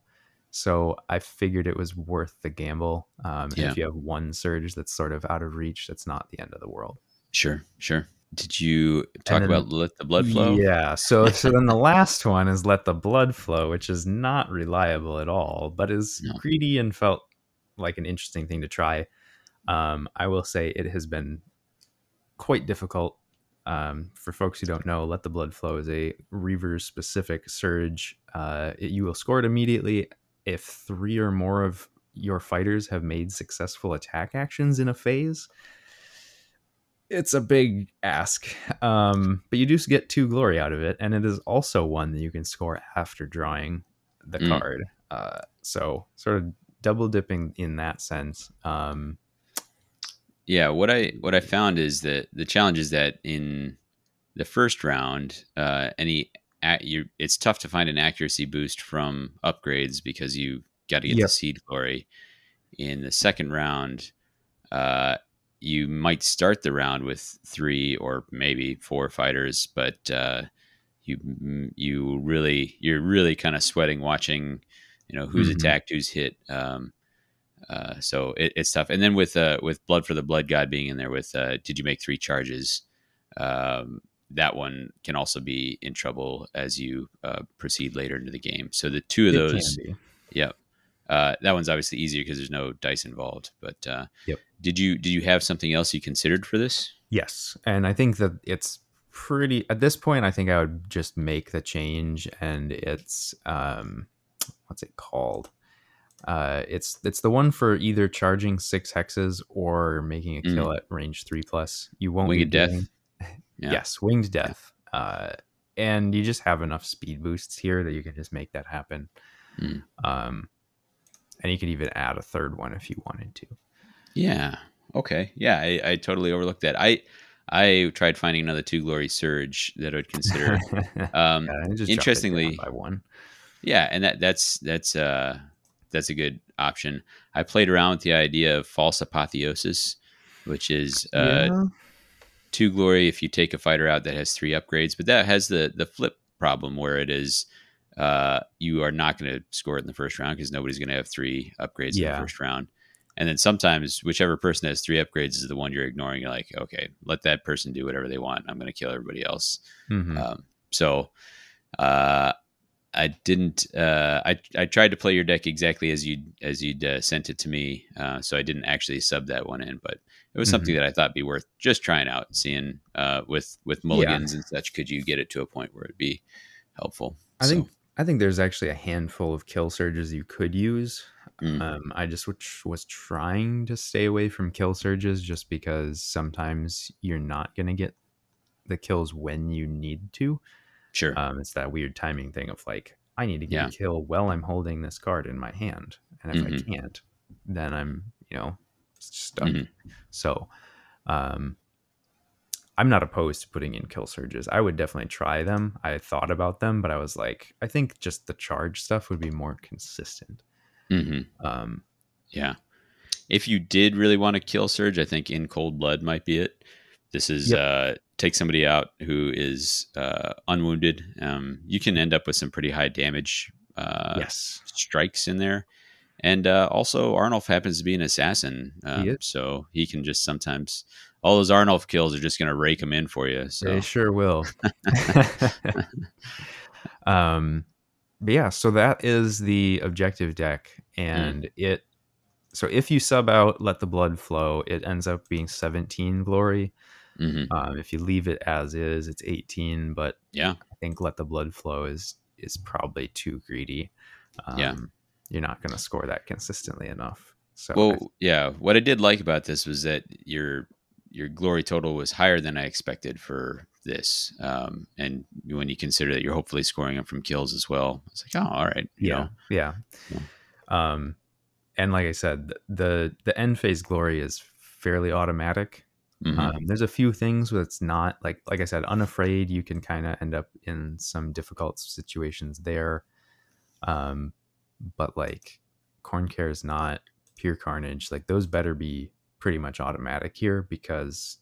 So I figured it was worth the gamble. Um, Yeah. If you have one surge that's sort of out of reach, that's not the end of the world. Sure. Sure. Did you talk then- about let the blood flow? Yeah. So so then the last one is let the blood flow, which is not reliable at all, but is No. greedy and felt like an interesting thing to try. Um, I will say it has been quite difficult. Um, for folks who don't know, let the blood flow is a Reavers specific surge. Uh, it- you will score it immediately if three or more of your fighters have made successful attack actions in a phase it's a big ask um, but you do get two glory out of it and it is also one that you can score after drawing the Mm. card uh, so sort of double dipping in that sense um, Yeah, what I what I found is that the challenge is that in the first round, uh, any at you, it's tough to find an accuracy boost from upgrades because you got to get Yep. the seed glory. In the second round, uh, you might start the round with three or maybe four fighters, but uh, you you really you're really kind of sweating watching, you know, who's Mhm. attacked, who's hit. Um, uh, so it, it's tough. And then with uh, with blood for the blood god being in there, with uh, did you make three charges? Um, that one can also be in trouble as you uh, proceed later into the game. So the two of it those, yep. Uh, that one's obviously easier because there's no dice involved. But uh, Yep. did you did you have something else you considered for this? yes and i think that it's pretty at this point i think i would just make the change and it's um what's it called uh it's it's the one for either charging six hexes or making a Mm. kill at range three plus you won't Winged Death? doing- Yeah. yes winged death uh and you just have enough speed boosts here that you can just make that happen Mm. um and you could even add a third one if you wanted to Yeah. Okay. Yeah, I, I totally overlooked that. I I tried finding another two glory surge that I would consider. Um, Yeah, interestingly, by one. Yeah, and that that's that's uh that's a good option. I played around with the idea of false apotheosis, which is uh, yeah. two glory if you take a fighter out that has three upgrades, but that has the the flip problem where it is uh, you are not going to score it in the first round because nobody's going to have three upgrades in the first round. And then sometimes whichever person has three upgrades is the one you're ignoring. You're like, okay, let that person do whatever they want. I'm going to kill everybody else. Mhm. Um, so uh, I didn't. Uh, I I tried to play your deck exactly as you as you'd uh, sent it to me. Uh, so I didn't actually sub that one in, but it was something that I thought be worth just trying out, seeing uh, with with mulligans and such. Could you get it to a point where it'd be helpful? I So, think I think there's actually a handful of kill surges you could use. mm, Um, I just was trying to stay away from kill surges just because sometimes you're not going to get the kills when you need to. Sure. Um, it's that weird timing thing of like, I need to get Yeah. a kill while I'm holding this card in my hand. And if Mhm. I can't, then I'm, you know, stuck. Mhm. So, um, I'm not opposed to putting in kill surges. I would definitely try them. I thought about them, but I was like, I think just the charge stuff would be more consistent. hmm Um, Yeah. If you did really want to kill Surge, I think in cold blood might be it. This is Yep. uh, take somebody out who is uh, unwounded. Um, you can end up with some pretty high damage uh, yes. strikes in there. And uh, also, Arnulf happens to be an assassin. Um, is. So he can just sometimes, all those Arnulf kills are just going to rake them in for you. So, They sure will. um, but yeah, so that is the objective deck, and it. So if you sub out, let the blood flow. It ends up being 17 glory. Mhm. Um, if you leave it as is, it's 18. But yeah. I think let the blood flow is is probably too greedy. Um, Yeah. you're not going to score that consistently enough. So Well, yeah. What I did like about this was that your your glory total was higher than I expected for this. Um, and when you consider that you're hopefully scoring them from kills as well, it's like, oh, all right. yeah know. yeah um and like i said the the end phase glory is fairly automatic Mhm. um there's a few things where it's not like like i said unafraid you can kind of end up in some difficult situations there um but like Khorne care is not pure carnage like those better be pretty much automatic here because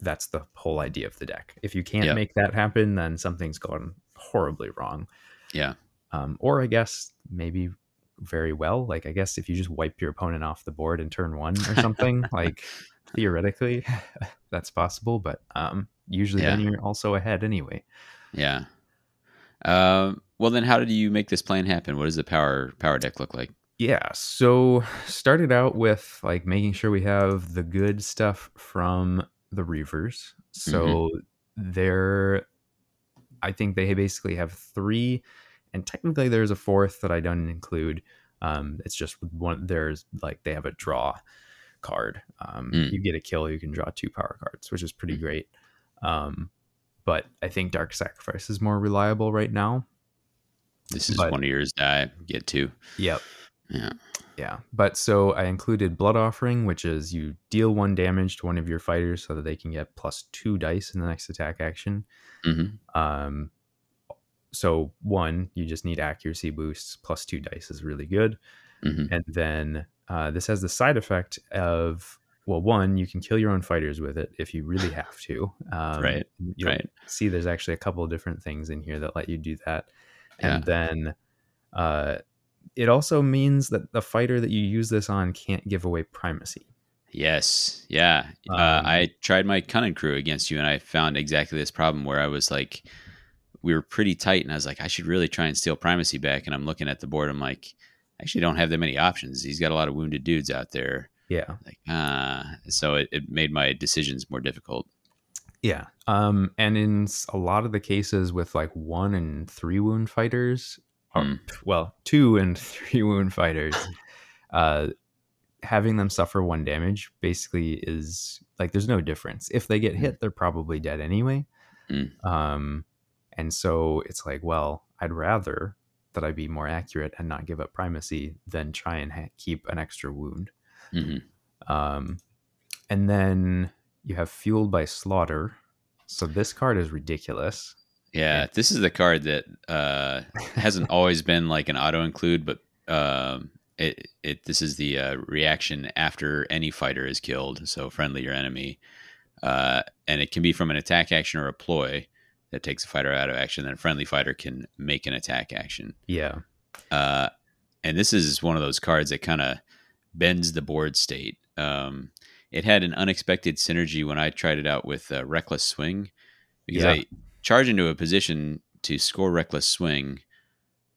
that's the whole idea of the deck if you can't Yeah. make that happen then something's gone horribly wrong yeah. um, or I guess maybe very well. Like I guess if you just wipe your opponent off the board in turn one or something, like theoretically, that's possible. But um, usually then you're also ahead anyway. Yeah. Um, well, then how did you make this plan happen? What does the power power deck look like? Yeah. So started out with like making sure we have the good stuff from the Reavers. So they're, I think they basically have three, and technically there's a fourth that I don't include. Um, it's just one. There's like they have a draw card. Um, Mm. You get a kill, you can draw two power cards, which is pretty Mm. great. Um, but I think Dark Sacrifice is more reliable right now. This is But- one of yours that I get to. Yep. Yeah. Yeah. But so I included Blood Offering, which is you deal one damage to one of your fighters so that they can get plus two dice in the next attack action. hmm Um, so one, you just need accuracy boosts. Plus two dice is really good. hmm And then uh, this has the side effect of well, one, you can kill your own fighters with it if you really have to. Um, Right, Right. See, there's actually a couple of different things in here that let you do that. Yeah. And then uh, it also means that the fighter that you use this on can't give away primacy. Yes. Yeah. uh, Um, I tried my cunning crew against you, and I found exactly this problem where I was like, we were pretty tight, and I was like, I should really try and steal primacy back. And I'm looking at the board, I'm like, actually don't have that many options. He's got a lot of wounded dudes out there. Yeah. Like, ah, so it, it made my decisions more difficult. Yeah. Um, and in a lot of the cases with like one and three wound fighters, or, Hmm. well, two and three wound fighters, uh, having them suffer one damage basically is like there's no difference. If they get Hmm. hit, they're probably dead anyway. Hmm. Um, and so it's like, well, I'd rather that I be more accurate and not give up primacy than try and ha- keep an extra wound. hmm Um, and then you have Fueled by Slaughter. So this card is ridiculous. Yeah, this is the card that uh, hasn't always been like an auto include, but um, it it this is the uh, reaction after any fighter is killed, so friendly or enemy, uh, and it can be from an attack action or a ploy that takes a fighter out of action. Then a friendly fighter can make an attack action. Yeah. Uh, and this is one of those cards that kind of bends the board state. Um, it had an unexpected synergy when I tried it out with uh, Reckless Swing because Yeah. I charge into a position to score Reckless Swing.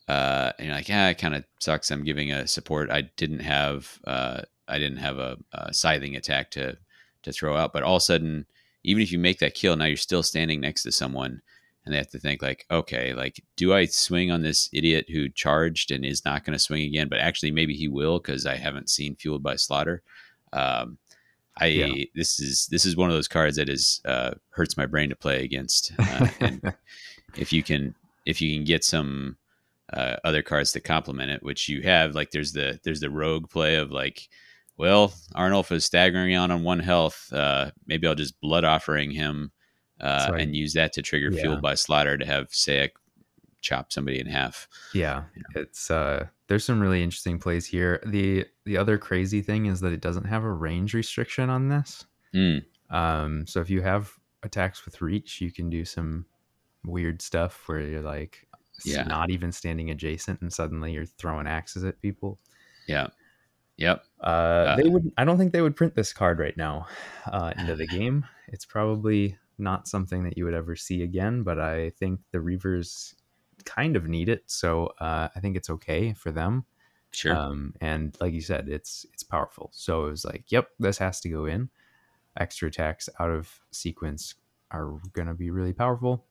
Uh, and you're like, yeah, it kind of sucks. I'm giving a support. I didn't have, uh, I didn't have a, a scything attack to to throw out. But all of a sudden, even if you make that kill, now you're still standing next to someone, and they have to think like, okay, like, do I swing on this idiot who charged and is not going to swing again? But actually, maybe he will because I haven't seen Fueled by Slaughter. Um, I Yeah. this is this is one of those cards that is uh, hurts my brain to play against. Uh, and if you can if you can get some uh, other cards to complement it, which you have, like there's the there's the rogue play of like, well, Arnulf is staggering on on one health. Uh, maybe I'll just blood offering him uh, I- and use that to trigger Yeah. fueled by slaughter to have Saek chop somebody in half. Yeah, it's uh there's some really interesting plays here. The the other crazy thing is that it doesn't have a range restriction on this. Mm, Um so if you have attacks with reach, you can do some weird stuff where you're like Yeah. not even standing adjacent and suddenly you're throwing axes at people. yeah. Yep. Uh, they would I don't think they would print this card right now uh into the game. It's probably not something that you would ever see again, but I think the Reavers kind of need it, so uh, I think it's okay for them. Sure. Um, and like you said, it's it's powerful. So it was like, yep, this has to go in. Extra attacks out of sequence are going to be really powerful.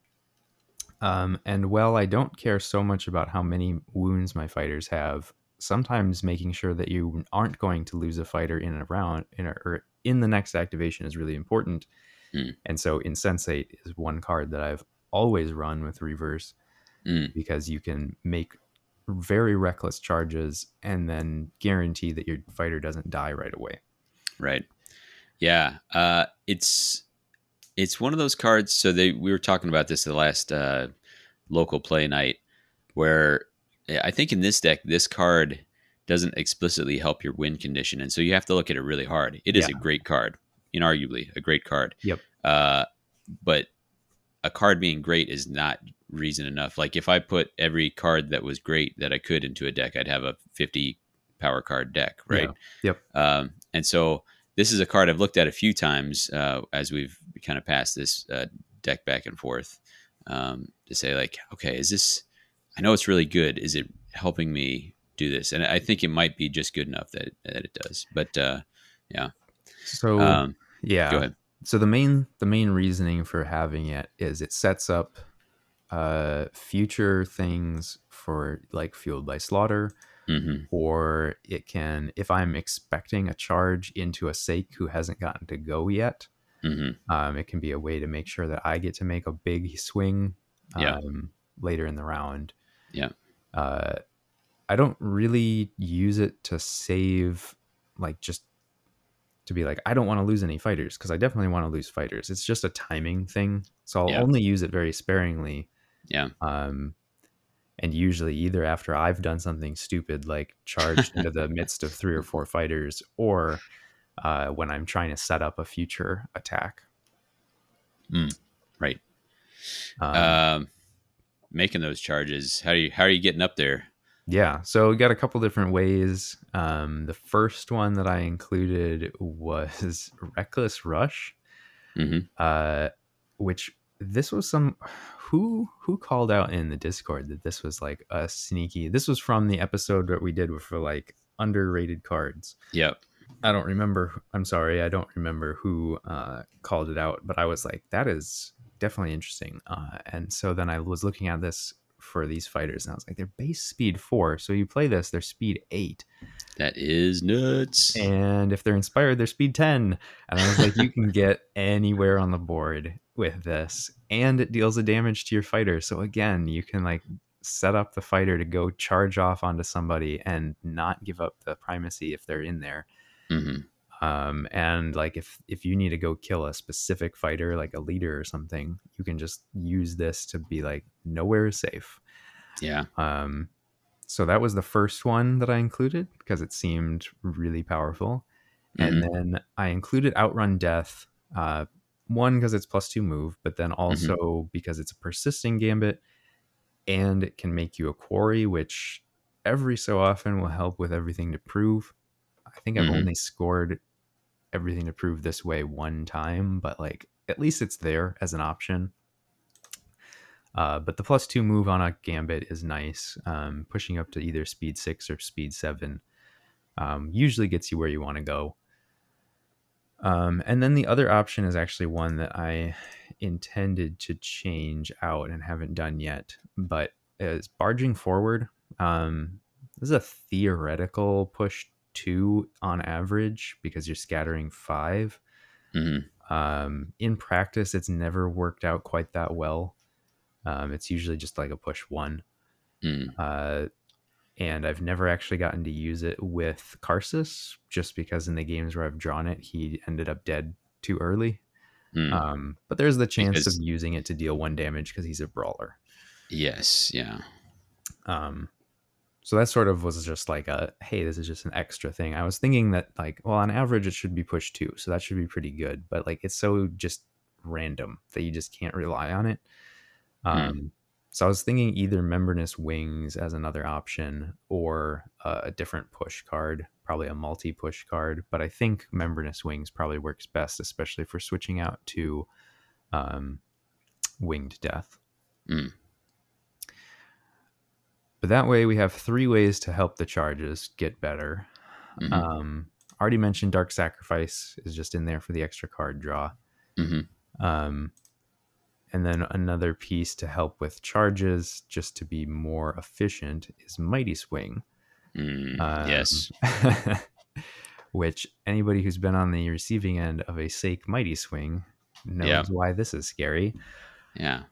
Um, and while I don't care so much about how many wounds my fighters have, sometimes making sure that you aren't going to lose a fighter in a round in a, or in the next activation is really important. Hmm. And so Insensate is one card that I've always run with Reavers Mm, because you can make very reckless charges and then guarantee that your fighter doesn't die right away. right. Yeah. Uh, it's it's one of those cards. So they we were talking about this the last uh, local play night, where I think in this deck this card doesn't explicitly help your win condition, and so you have to look at it really hard. It is Yeah. a great card, inarguably a great card. Yep. Uh, but a card being great is not reason enough. Like if I put every card that was great that I could into a deck, I'd have a 50 power card deck, right? Yeah. Yep. Um, and so this is a card I've looked at a few times uh, as we've kind of passed this uh, deck back and forth um, to say like, okay, is this? I know it's really good. Is it helping me do this? And I think it might be just good enough that that it does. But uh, So um, yeah, go ahead. so the main the main reasoning for having it is it sets up uh future things for like fueled by slaughter hmm or it can if i'm expecting a charge into a Saek who hasn't gotten to go yet hmm um, it can be a way to make sure that i get to make a big swing Yeah. um, later in the round Yeah. uh, i don't really use it to save like just to be like i don't want to lose any fighters because i definitely want to lose fighters it's just a timing thing so i'll Yeah. only use it very sparingly Yeah. um, and usually either after I've done something stupid like charged into the midst of three or four fighters, or uh, when I'm trying to set up a future attack. Right. Um, Um, making those charges. How are you? How are you getting up there? yeah, so we got a couple different ways. Um, the first one that I included was Reckless Rush, hmm uh, which this was some who who called out in the Discord that this was like a sneaky. This was from the episode that we did for like underrated cards. Yep. I don't remember. I'm sorry, I don't remember who uh, called it out, but I was like, that is definitely interesting. Uh, and so then I was looking at this for these fighters, and I was like, they're base speed four. So you play this, they're speed eight, That is nuts. and if they're inspired, they're speed ten. And I was like, you can get anywhere on the board with this, and it deals a damage to your fighter. So again, you can like set up the fighter to go charge off onto somebody and not give up the primacy if they're in there. hmm Um, and like if if you need to go kill a specific fighter, like a leader or something, you can just use this to be like nowhere is safe. Yeah. Um, so that was the first one that I included because it seemed really powerful. And Mhm. then I included Outrun Death. Uh, one because it's plus two move, but then also because it's a persisting gambit and it can make you a quarry, which every so often will help with everything to prove. I think I've Mhm. only scored everything to prove this way one time, but like at least it's there as an option. Uh, but the plus two move on a gambit is nice. Um, pushing up to either speed six or speed seven um, usually gets you where you want to go. Um, and then the other option is actually one that I intended to change out and haven't done yet, but is barging forward. Um, this is a theoretical push two on average because you're scattering five. Mhm. Um, in practice, it's never worked out quite that well. Um, it's usually just like a push one. Mm. Uh, and I've never actually gotten to use it with Karsus just because in the games where I've drawn it, he ended up dead too early. Mm. Um, but there's the chance Because- of using it to deal one damage because he's a brawler. yes. Yeah. Um, so that sort of was just like a hey, this is just an extra thing. I was thinking that like, well, on average it should be push two, so that should be pretty good. But like, it's so just random that you just can't rely on it. Um, so I was thinking either membranous wings as another option or uh, a different push card, probably a multi push card. But I think membranous wings probably works best, especially for switching out to um, winged death. Mm. But that way we have three ways to help the charges get better. Mhm. Um, already mentioned Dark Sacrifice is just in there for the extra card draw. Mhm. Um, and then another piece to help with charges, just to be more efficient, is Mighty Swing. Mm. Um, yes. which anybody who's been on the receiving end of a Saek Mighty Swing knows Yeah. why this is scary. Yeah.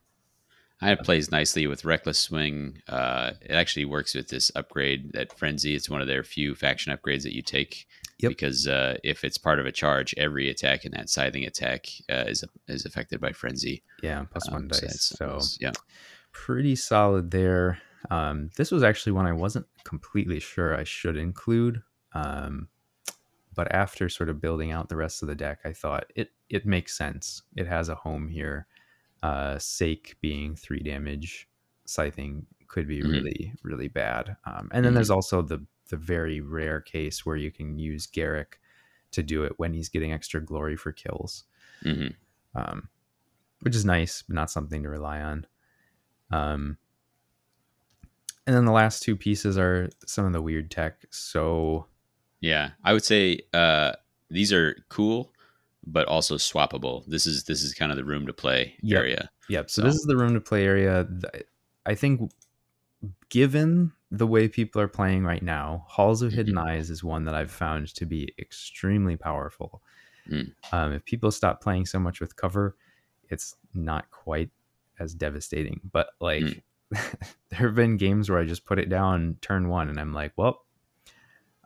It plays nicely with Reckless Swing. Uh, it actually works with this upgrade that Frenzy. It's one of their few faction upgrades that you take. Yep. Because uh, if it's part of a charge, every attack in that scything attack uh, is is affected by Frenzy. Yeah, plus Um, one dice. that's- So yeah. pretty solid there. Um, this was actually one I wasn't completely sure I should include. Um, but after sort of building out the rest of the deck, I thought it it makes sense. It has a home here. Uh, Saek being three damage, scything could be Mhm. really really bad. Um, and then Mhm. there's also the the very rare case where you can use Garrek to do it when he's getting extra glory for kills hmm um, which is nice, but not something to rely on. Um, and then the last two pieces are some of the weird tech. So Yeah, I would say uh, these are cool, but also swappable. This is this is kind of the room to play Yep. area. Yep. So, So- this is the room to play area. I think, given the way people are playing right now, Halls of Hidden Eyes is one that I've found to be extremely powerful. Mm. Um, if people stop playing so much with cover, it's not quite as devastating. But like, Mm. there have been games where I just put it down turn one, and I'm like, well.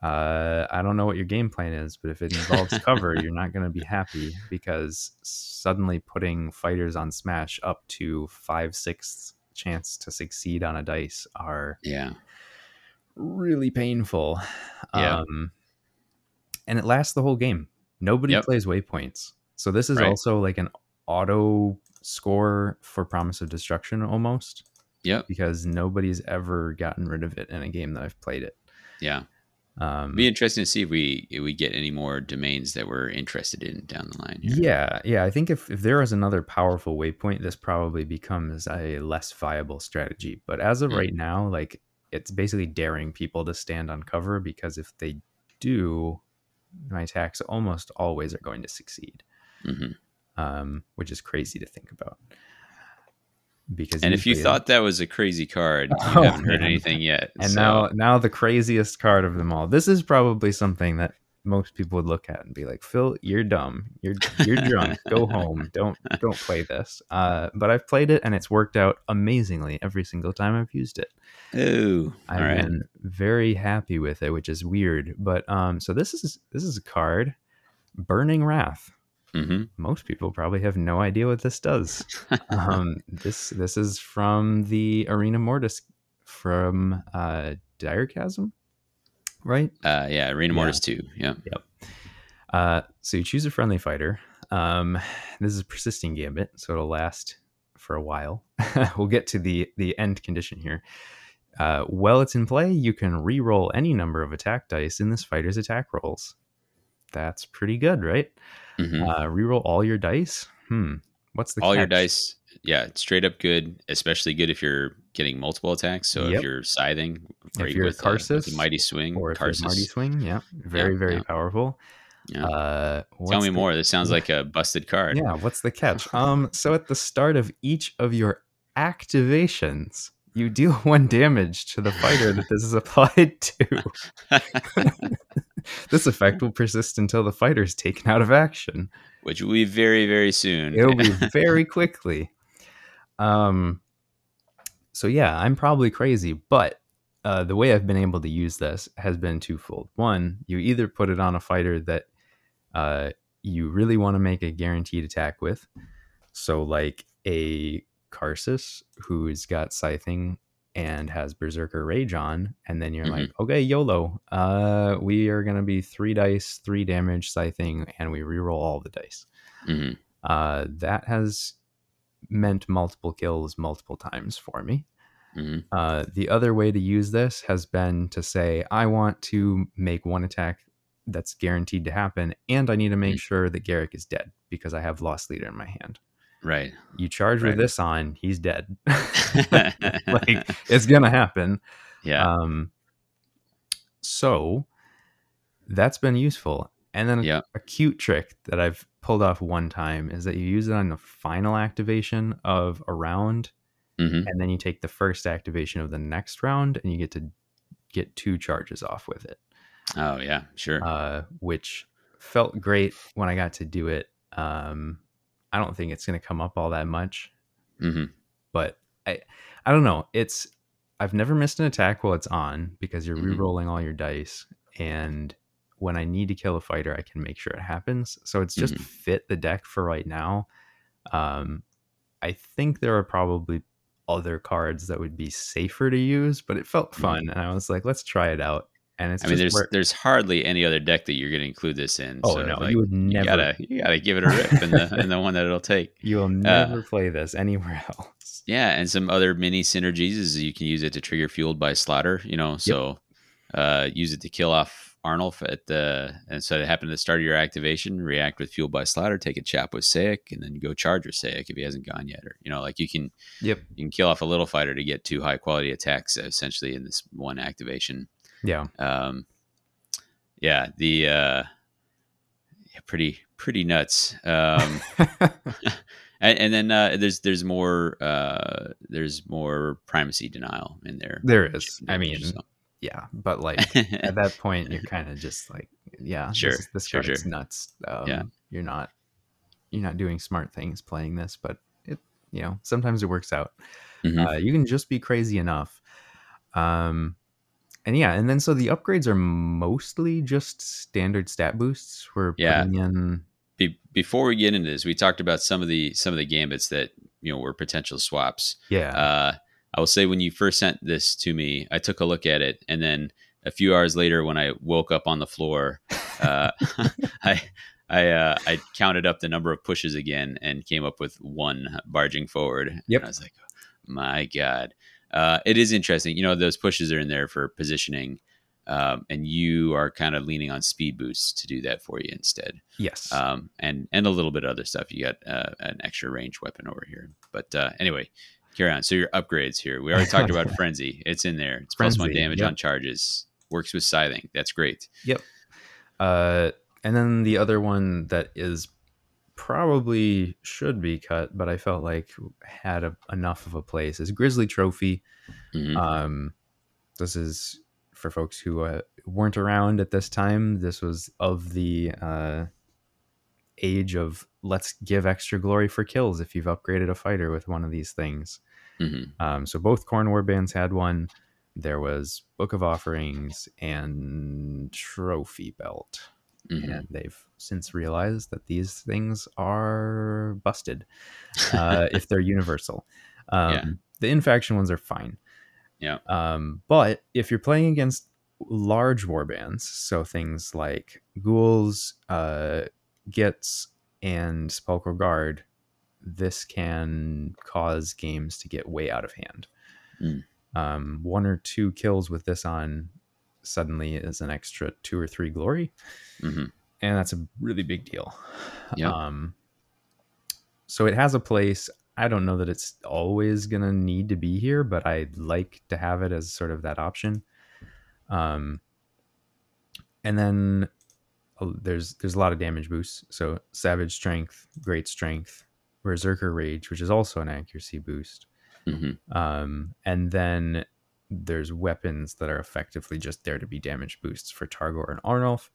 Uh, I don't know what your game plan is, but if it involves cover, you're not going to be happy because suddenly putting fighters on Smash up to five sixths chance to succeed on a dice are Yeah, really painful. Yeah. Um, and it lasts the whole game. Nobody Yep. plays waypoints. So this is Right. also like an auto score for Promise of Destruction almost yep, because nobody's ever gotten rid of it in a game that I've played it. yeah. Um, Be interesting to see if we if we get any more domains that we're interested in down the line. Here. Yeah, yeah. I think if, if there is another powerful waypoint, this probably becomes a less viable strategy. But as of Mm. right now, like it's basically daring people to stand on cover because if they do, my attacks almost always are going to succeed, hmm um, which is crazy to think about. Because And if you thought that was a crazy card, you Oh, haven't heard man. anything yet. and so- now now the craziest card of them all. This is probably something that most people would look at and be like, "Phil, you're dumb. You're you're drunk. Go home. Don't don't play this." Uh, but I've played it and it's worked out amazingly every single time I've used it. Ooh, I've right. been very happy with it, which is weird. But um, so this is this is a card Burning Wrath. Hmm Most people probably have no idea what this does. um, this this is from the Arena Mortis from uh, Dire Chasm, right? Uh, yeah, Arena Yeah. Mortis 2. Yeah. Uh, so you choose a friendly fighter. Um, this is a persisting gambit, so it'll last for a while. we'll get to the the end condition here. Uh, while it's in play, you can re-roll any number of attack dice in this fighter's attack rolls. That's pretty good, right? hmm Uh, re-roll all your dice. Hmm. What's the All your dice. Yeah, straight up good, especially good if you're getting multiple attacks. So Yep. if you're scything, great you're with, uh, with Karsus, the mighty swing, or if Karsus. Marty swing? Yeah, very Yeah, very yeah. powerful. Yeah. Uh, Tell me the- more. This sounds like a busted card. Yeah, what's the catch? Um, so at the start of each of your activations, you deal one damage to the fighter that this is applied to. this effect will persist until the fighter is taken out of action. Which will be very, very soon. It'll be very quickly. Um, so yeah, I'm probably crazy, but uh, the way I've been able to use this has been twofold. One, you either put it on a fighter that uh, you really want to make a guaranteed attack with, so like a Karsus who's got scything and has Berserker Rage on, and then you're like, okay, YOLO, uh, we are gonna be three dice, three damage scything, and we reroll all the dice hmm uh, that has meant multiple kills multiple times for me. hmm Uh, the other way to use this has been to say, I want to make one attack that's guaranteed to happen, and I need to make Mm. sure that Garrek is dead because I have Lost Leader in my hand. Right. You charge with this on, he's dead. like it's gonna happen. yeah. Um, so that's been useful. And then a, Yeah. a cute trick that I've pulled off one time is that you use it on the final activation of a round, hmm and then you take the first activation of the next round, and you get to get two charges off with it, Oh, yeah. Sure. uh, which felt great when I got to do it. Um, I don't think it's going to come up all that much, hmm but I I don't know. It's I've never missed an attack while it's on because you're Mhm. re-rolling all your dice, and when I need to kill a fighter, I can make sure it happens. So it's just Mhm. fit the deck for right now. Um, I think there are probably other cards that would be safer to use, but it felt Mhm. fun, and I was like, let's try it out. And it's I mean, there's where- there's hardly any other deck that you're going to include this in. oh so, no, like, you would you never, gotta you gotta give it a rip in the in the one that it'll take. you will never play this anywhere else. Yeah, and some other mini synergies is you can use it to trigger fueled by slaughter. You know, so uh, use it to kill off Arnulf at the and so it happened at the start of your activation. React with fueled by slaughter, take a chap with Saek, and then go charge with Saek if he hasn't gone yet. Or you know, like you can Yep. you can kill off a little fighter to get two high quality attacks essentially in this one activation. Yeah. Um, yeah, the uh, yeah, pretty pretty nuts. Um, and, and then uh, there's there's more uh, there's more primacy denial in there. there is. I mean, So- yeah, but like at that point you're kind of just like yeah Sure, this, this sure, sure. nuts um, Yeah. you're not you're not doing smart things playing this but it you know sometimes it works out Mhm. uh, you can just be crazy enough um and yeah and then so the upgrades are mostly just standard stat boosts we're Yeah. in Be- before we get into this, we talked about some of the some of the gambits that you know were potential swaps. yeah Uh, I will say when you first sent this to me, I took a look at it, and then a few hours later, when I woke up on the floor, uh, I I uh, I counted up the number of pushes again and came up with one barging forward. Yep. And I was like, my god, uh, it is interesting. You know, those pushes are in there for positioning. Um, and you are kind of leaning on speed boosts to do that for you instead yes um, and and a little bit of other stuff. You got uh, an extra range weapon over here, but uh, anyway, carry on. So your upgrades here. We already talked about frenzy. It's in there. It's plus one damage yep. on charges. Works with scything. That's great. Yep. Uh, and then the other one that is probably should be cut, but I felt like had a, enough of a place is Grizzly Trophy. Mhm. Um, this is for folks who uh, weren't around at this time. This was of the uh, age of let's give extra glory for kills if you've upgraded a fighter with one of these things. Mhm. Um, so both Khorne War bands had one. There was Book of Offerings and Trophy Belt. Mhm. and they've since realized that these things are busted uh, if they're universal. Um, Yeah. The infaction ones are fine. Yeah. Um, but if you're playing against large warbands, so things like ghouls, uh, Gitz, and Sepulchral Guard, this can cause games to get way out of hand. Mm. Um, one or two kills with this on suddenly is an extra two or three glory, Mhm. and that's a really big deal. Yeah. Um, so it has a place. I don't know that it's always gonna need to be here, but I'd like to have it as sort of that option. Um, and then uh, there's there's a lot of damage boosts. So Savage Strength, Great Strength, Berserker Rage, which is also an accuracy boost. Mhm. Um, and then there's weapons that are effectively just there to be damage boosts for Targor and Arnulf.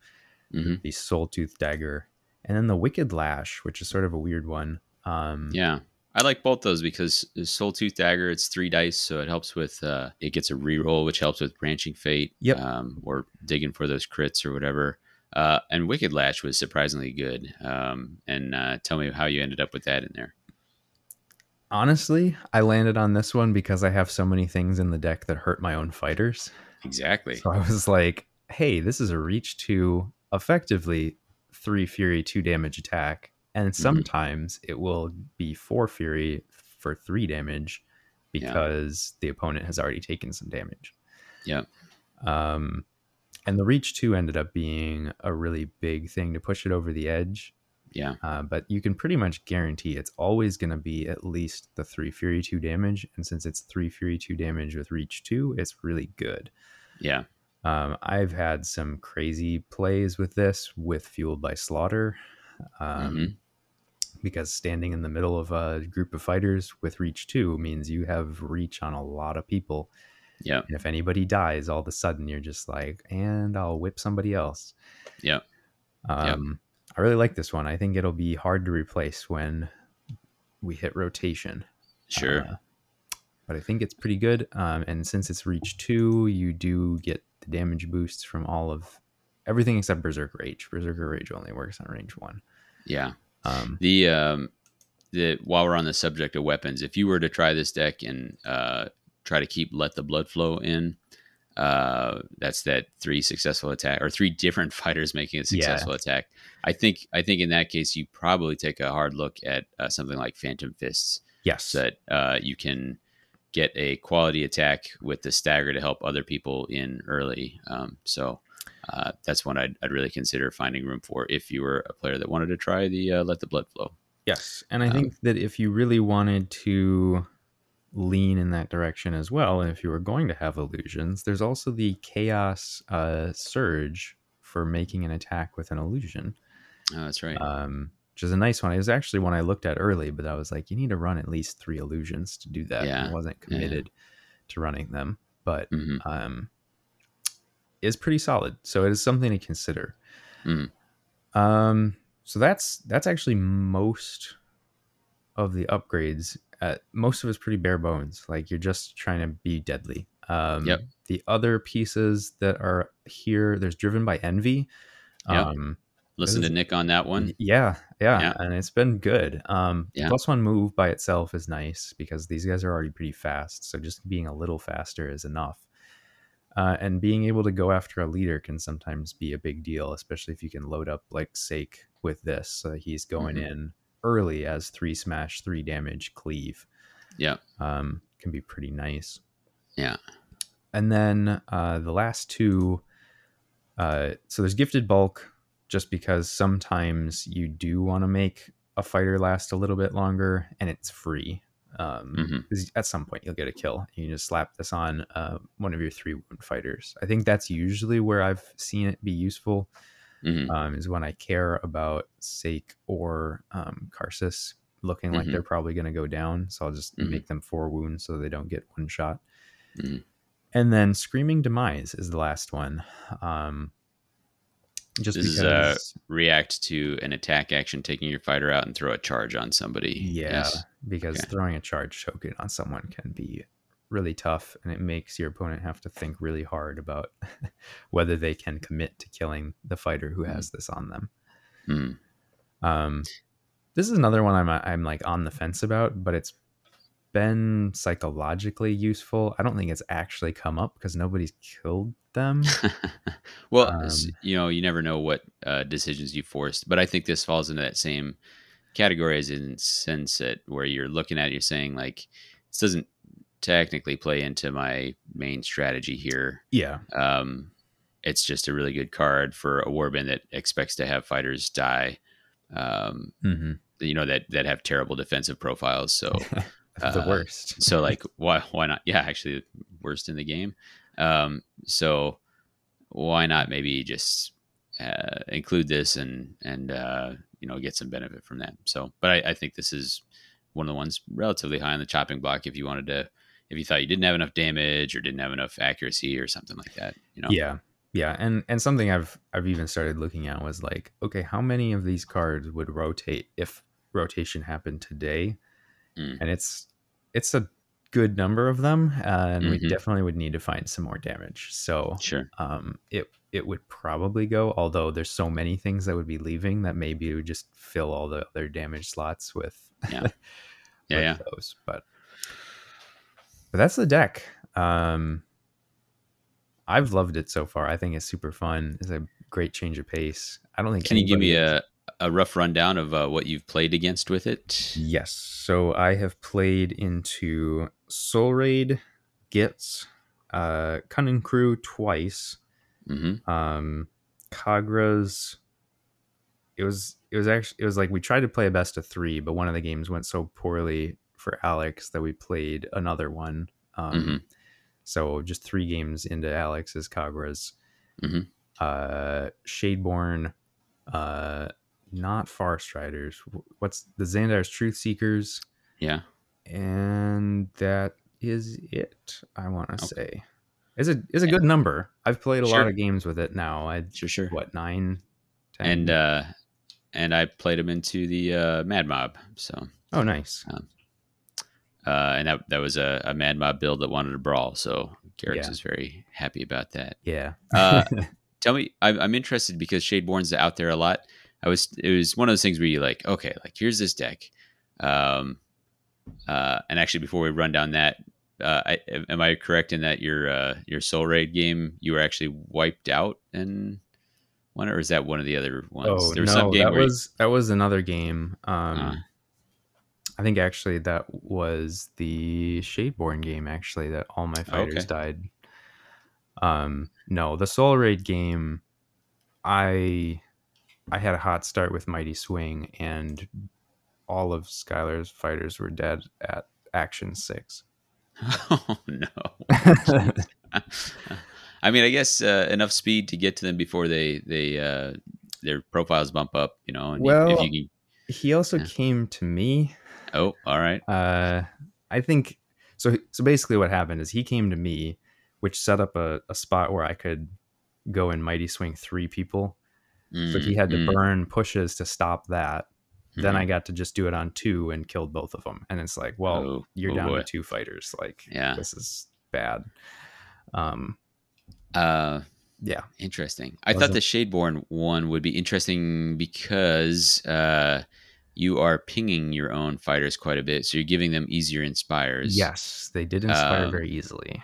Mhm. The Soul Tooth Dagger, and then the Wicked Lash, which is sort of a weird one. Um, Yeah. I like both those because Soul Tooth Dagger, it's three dice, so it helps with, uh, it gets a reroll, which helps with Branching Fate. Yep. Um, or digging for those crits or whatever. Uh, and Wicked Lash was surprisingly good. Um, and uh, tell me how you ended up with that in there. Honestly, I landed on this one because I have so many things in the deck that hurt my own fighters. Exactly. So I was like, hey, this is a reach to effectively three fury, two damage attack. And sometimes it will be four fury for three damage Yeah. because the opponent has already taken some damage. Yeah. Um, and the reach two ended up being a really big thing to push it over the edge. Yeah. Uh, but you can pretty much guarantee it's always going to be at least the three fury two damage. And since it's three fury two damage with reach two, it's really good. Yeah. Um, I've had some crazy plays with this with Fueled by Slaughter. Um, Mhm. Because standing in the middle of a group of fighters with reach two means you have reach on a lot of people. Yeah. And if anybody dies, all of a sudden you're just like, and I'll whip somebody else. Yeah. Um, I really like this one. I think it'll be hard to replace when we hit rotation. Sure. Uh, but I think it's pretty good. Um, and since it's reach two, you do get the damage boosts from all of everything except Berserker Rage. Berserker Rage only works on range one. yeah. Um, The um, the while we're on the subject of weapons, if you were to try this deck and uh, try to keep let the blood flow in, uh, that's that three successful attack or three different fighters making a successful attack. I think I think in that case you probably take a hard look at uh, something like Phantom Fists, yes. so that uh, you can get a quality attack with the stagger to help other people in early. Um, so. Uh, that's one I'd, I'd really consider finding room for if you were a player that wanted to try the uh, let the blood flow. Yes, and I Um, think that if you really wanted to lean in that direction as well, and if you were going to have illusions, there's also the chaos uh, surge for making an attack with an illusion, Oh, that's right. um, which is a nice one. It was actually one I looked at early, but I was like, you need to run at least three illusions to do that. Yeah, I wasn't yeah. committed to running them, but hmm um, is pretty solid. So it is something to consider. Mm. Um, so that's that's actually most of the upgrades. Uh, most of it's pretty bare bones. Like you're just trying to be deadly. Um, Yep. The other pieces that are here, there's driven by envy. Yep. Um, Listen to Nick on that one. yeah, yeah, Yeah. and it's been good. Um, Yeah. plus one move by itself is nice because these guys are already pretty fast. So just being a little faster is enough. Uh, and being able to go after a leader can sometimes be a big deal, especially if you can load up like Saek with this. So he's going Mhm. in early as three smash, three damage, cleave. Yeah. Um, can be pretty nice. Yeah. And then uh, the last two, uh, so there's gifted bulk, just because sometimes you do want to make a fighter last a little bit longer, and it's free. Um, Mhm. 'cause at some point you'll get a kill. You just slap this on uh, one of your three wound fighters. I think that's usually where I've seen it be useful. Hmm Um, is when I care about Saek or um, Karsus looking like Mhm. they're probably going to go down. So I'll just Mhm. make them four wounds so they don't get one shot. Mhm. And then Screaming Demise is the last one. Um, just This is, because, uh, React to an attack action, taking your fighter out and throw a charge on somebody. yeah, Yes. because Okay. throwing a charge token on someone can be really tough and it makes your opponent have to think really hard about whether they can commit to killing the fighter who has this on them. Mm. Um, this is another one I'm I'm like on the fence about, but it's been psychologically useful. I don't think it's actually come up because nobody's killed them. well, Um, you know, you never know what uh, decisions you forced, but I think this falls into that same category as in sense that where you're looking at it, you're saying like this doesn't technically play into my main strategy here. yeah, Um, it's just a really good card for a warband that expects to have fighters die. Um, hmm you know that that have terrible defensive profiles. So the Uh, worst. so like why why not yeah actually worst in the game um so why not maybe just uh, include this and and uh you know get some benefit from that so but I, I think this is one of the ones relatively high on the chopping block if you wanted to if you thought you didn't have enough damage or didn't have enough accuracy or something like that you know Yeah. Yeah, and and something I've I've even started looking at was like, okay, how many of these cards would rotate if rotation happened today? Mm. And it's it's a good number of them, and we Mhm. definitely would need to find some more damage. So sure um, it it would probably go. Although there's so many things that would be leaving that maybe it would just fill all the other damage slots with Yeah. yeah with yeah those. But but that's the deck. Um, I've loved it so far. I think it's super fun. It's a great change of pace. I don't think. can you give me a a rough rundown of uh, what you've played against with it Yes. So I have played into Soul Raid, Gitz, uh, Cunning Crew twice. hmm um Khagra's it was it was actually it was like we tried to play a best of three but one of the games went so poorly for alex that we played another one um Mhm. so just three games into alex's Khagra's Mhm. uh shadeborn uh not far striders. What's the Xandire's Truthseekers? Yeah. And that is it i want to Okay. say. It's a it's a good number. I've played a Sure. lot of games with it now. I sure sure. what nine ten? And uh and I played him into the uh, Mad Mob. So. Oh nice uh, and that that was a, a Mad Mob build that wanted to brawl. So Garrek's Yeah. is very happy about that. yeah Uh, Tell me, I'm, I'm interested because Shadeborn's out there a lot. I was it was one of those things where you like, okay, like here's this deck, um, uh, and actually before we run down that, uh, I, am I correct in that your uh, your Soul Raid game you were actually wiped out and one, or is that one of the other ones? oh there was no some game that where you- was that was another game um Uh. I think actually that was the shadeborn game actually that all my fighters Okay. died um no the soul raid game i i had a hot start with mighty swing and all of skylar's fighters were dead at action six oh no. I mean, I guess uh, enough speed to get to them before they they uh, their profiles bump up, you know. And Well- if you can, he also Yeah. came to me oh, all right, uh i think so so basically what happened is he came to me which set up a, a spot where i could go and mighty swing three people so he Mm, had to mm, burn pushes to stop that then mhm. i got to just do it on two and killed both of them and it's like well Oh, you're oh down boy. to two fighters like Yeah. this is bad um Uh, yeah interesting. I thought the Shadeborn one would be interesting because uh, you are pinging your own fighters quite a bit, so you're giving them easier inspires. yes they did inspire Um, very easily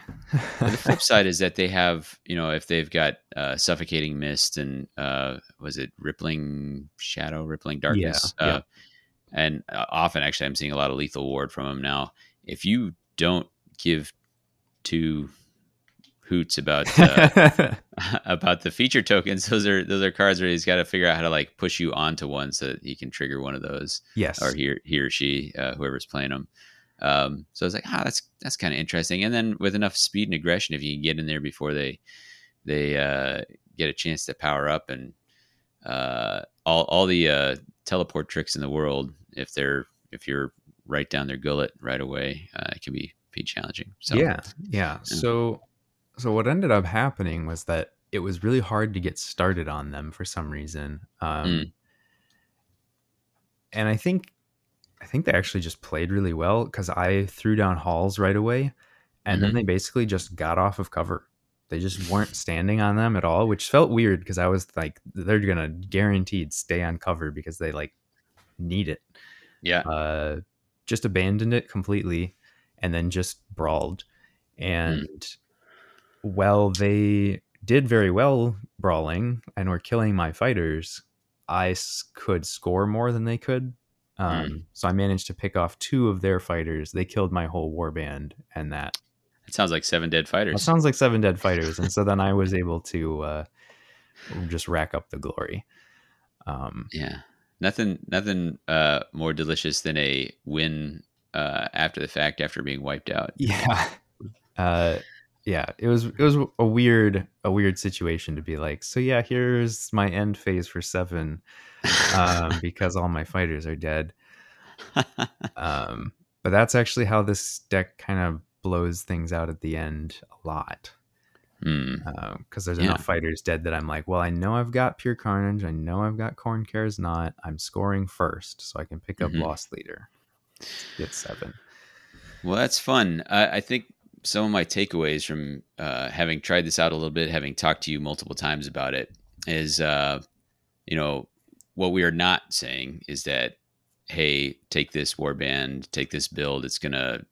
the flip side is that they have, you know, if they've got uh, suffocating mist and uh, was it rippling shadow, rippling darkness, Yeah, yeah. Uh, and uh, often actually I'm seeing a lot of lethal ward from them now. If you don't give two hoots about uh, about the feature tokens, those are those are cards where he's got to figure out how to like push you onto one so that he can trigger one of those yes or he or, he or she, uh, whoever's playing them. Um, so I was like, ah, that's that's kind of interesting. And then with enough speed and aggression, if you can get in there before they they uh, get a chance to power up and uh, all all the uh, teleport tricks in the world, if they're if you're right down their gullet right away, uh, it can be be challenging. So yeah, yeah. So, so what ended up happening was that it was really hard to get started on them for some reason. Um, Mm. And I think, I think they actually just played really well because I threw down halls right away, and then they basically just got off of cover. They just weren't standing on them at all, which felt weird because I was like, they're gonna guaranteed stay on cover because they like need it. Yeah. Uh, just abandoned it completely, and then just brawled. And well, they did very well brawling and were killing my fighters. I s- could score more than they could. Um, So I managed to pick off two of their fighters. They killed my whole warband, and that It sounds like seven dead fighters. fighters. sounds like seven dead fighters. And so then I was able to uh, just rack up the glory. Um, yeah. Nothing nothing uh more delicious than a win uh after the fact after being wiped out. yeah, uh, yeah. It was it was a weird a weird situation to be like. So yeah, here's my end phase for seven, um, because all my fighters are dead. Um, but that's actually how this deck kind of blows things out at the end a lot. Hmm. because there's Yeah. enough fighters dead that I'm like, well, I know I've got Pure Carnage, I know I've got Khorne Cares Not. I'm scoring first, so I can pick up Mhm. Lost Leader. Get seven. Well, that's fun. I, I think some of my takeaways from uh, having tried this out a little bit, having talked to you multiple times about it, is uh, you know what we are not saying is that hey, take this warband, take this build, it's gonna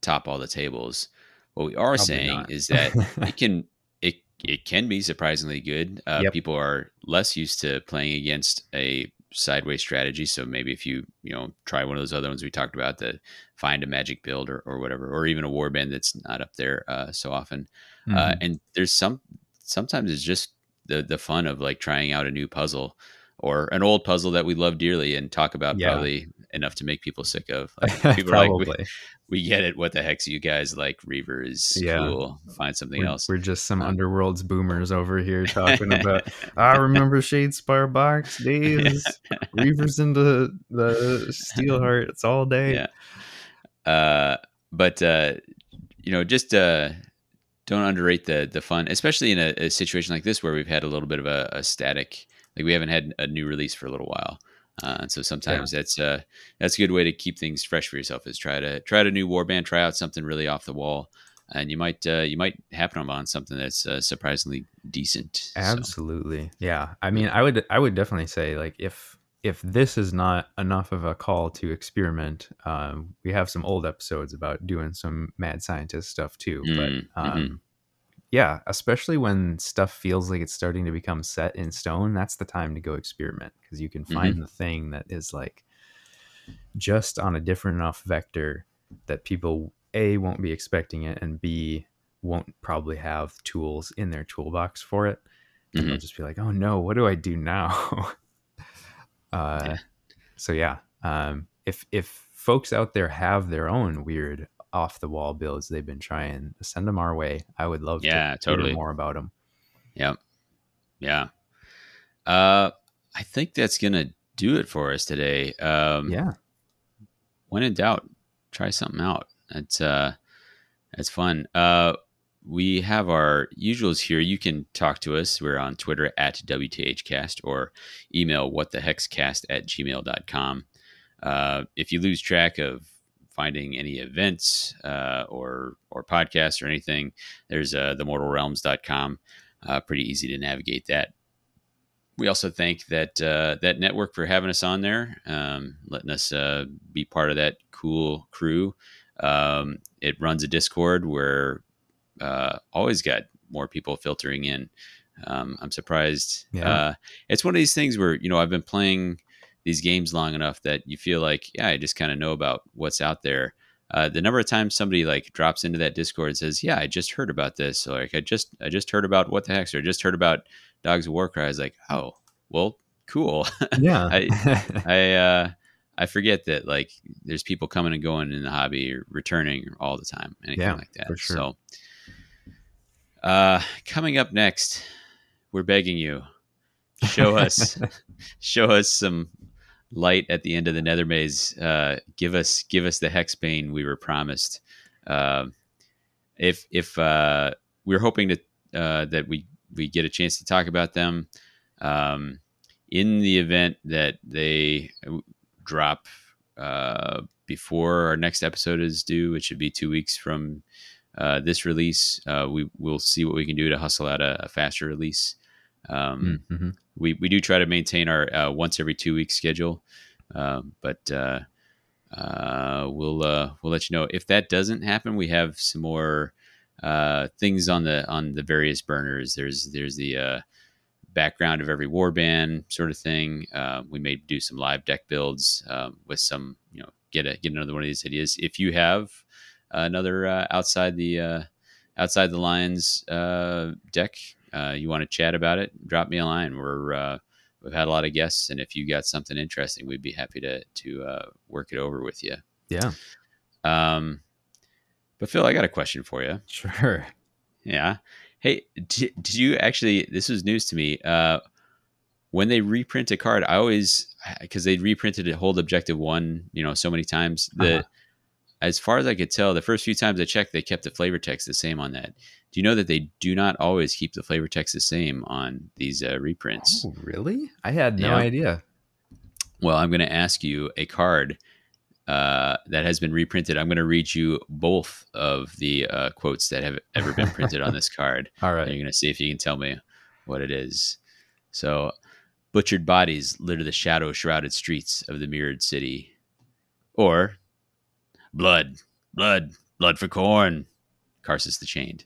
top all the tables. What we are Probably saying not. is that it can it it can be surprisingly good. Uh, Yep. People are less used to playing against a sideways strategy, so maybe if you you know try one of those other ones we talked about, to find a magic build or, or whatever, or even a warband that's not up there uh, so often. Uh, Mhm. and there's some sometimes it's just the the fun of like trying out a new puzzle or an old puzzle that we love dearly and talk about Yeah. probably enough to make people sick of. Like, people are like, we. We get it. What the heck's you guys like? Reaver is Yeah. cool. Find something we're, else. we're just some Uh, underworld's boomers over here talking about. I remember Shadespire box days. Reavers into the Steelheart. It's all day. Yeah. Uh, but uh, you know, just uh, don't underrate the the fun, especially in a, a situation like this where we've had a little bit of a, a static, like we haven't had a new release for a little while. Uh, and so sometimes that's uh that's a good way to keep things fresh for yourself is try to try out a new warband, try out something really off the wall, and you might uh, you might happen on something that's uh, surprisingly decent. So, Absolutely. Yeah. I mean, I would I would definitely say like if if this is not enough of a call to experiment, um, we have some old episodes about doing some mad scientist stuff too. Mm, but um, mhm. Yeah, especially when stuff feels like it's starting to become set in stone, that's the time to go experiment because you can find the thing that is like just on a different enough vector that people a won't be expecting it and b won't probably have tools in their toolbox for it and they'll Mhm. just be like oh no what do i do now uh Yeah. so yeah um if if folks out there have their own weird off the wall builds they've been trying send them our way i would love Yeah, to totally. hear more about them Yep. Yeah. Uh, I think that's gonna do it for us today. Um, yeah when in doubt, try something out. It's, uh, it's fun. Uh, we have our usuals here. You can talk to us. We're on Twitter at WTHcast or email whatthehexcast the hexcast at gmail.com. Uh, if you lose track of finding any events uh, or or podcasts or anything, there's uh, themortalrealms.com. Uh, pretty easy to navigate that. We also thank that uh, that network for having us on there, um, letting us uh, be part of that cool crew. Um, it runs a Discord where uh, always got more people filtering in. Um, I'm surprised. Yeah. Uh, it's one of these things where you know I've been playing these games long enough that you feel like yeah I just kind of know about what's out there. Uh, the number of times somebody like drops into that Discord and says, "Yeah, I just heard about this," or like I just I just heard about what the heck, or I just heard about Dogs of War Cry. I was like, "Oh, well, cool." yeah I I, uh, I forget that like there's people coming and going in the hobby or returning all the time, anything Yeah, like that. sure. So, uh, coming up next, we're begging you, show us, show us some light at the end of the Nethermaze. Uh, give us, give us the hexbane we were promised. Um if if uh, we're hoping to uh, that we we get a chance to talk about them. Um, in the event that they drop uh, before our next episode is due, which should be two weeks from uh, this release. Uh, we will see what we can do to hustle out a, a faster release. Um, Mm-hmm. we we do try to maintain our uh, once every two week schedule, um, but uh, uh, we'll uh, we'll let you know if that doesn't happen. We have some more uh, things on the on the various burners. There's there's the uh, background of every warband sort of thing. Uh, we may do some live deck builds um, with some you know get a get another one of these ideas. If you have another uh, outside the uh, outside the lines uh, deck, uh, you want to chat about it, drop me a line. We're uh, we've had a lot of guests, and if you got something interesting, we'd be happy to to uh, work it over with you. Yeah, Um, but Phil, I got a question for you. sure. Yeah. Hey, did, did you actually? This was news to me. Uh, when they reprint a card, I always because they reprinted it hold objective one, you know, so many times. The Uh-huh. as far as I could tell, the first few times I checked, they kept the flavor text the same on that. Do you know that they do not always keep the flavor text the same on these uh, reprints? Oh, really? I had no Yeah. idea. Well, I'm going to ask you a card uh, that has been reprinted. I'm going to read you both of the uh, quotes that have ever been printed on this card. All And you're going to see if you can tell me what it is. So, butchered bodies litter the shadow shrouded streets of the mirrored city. Or, blood, blood, blood for Khorne, Karsus the Chained.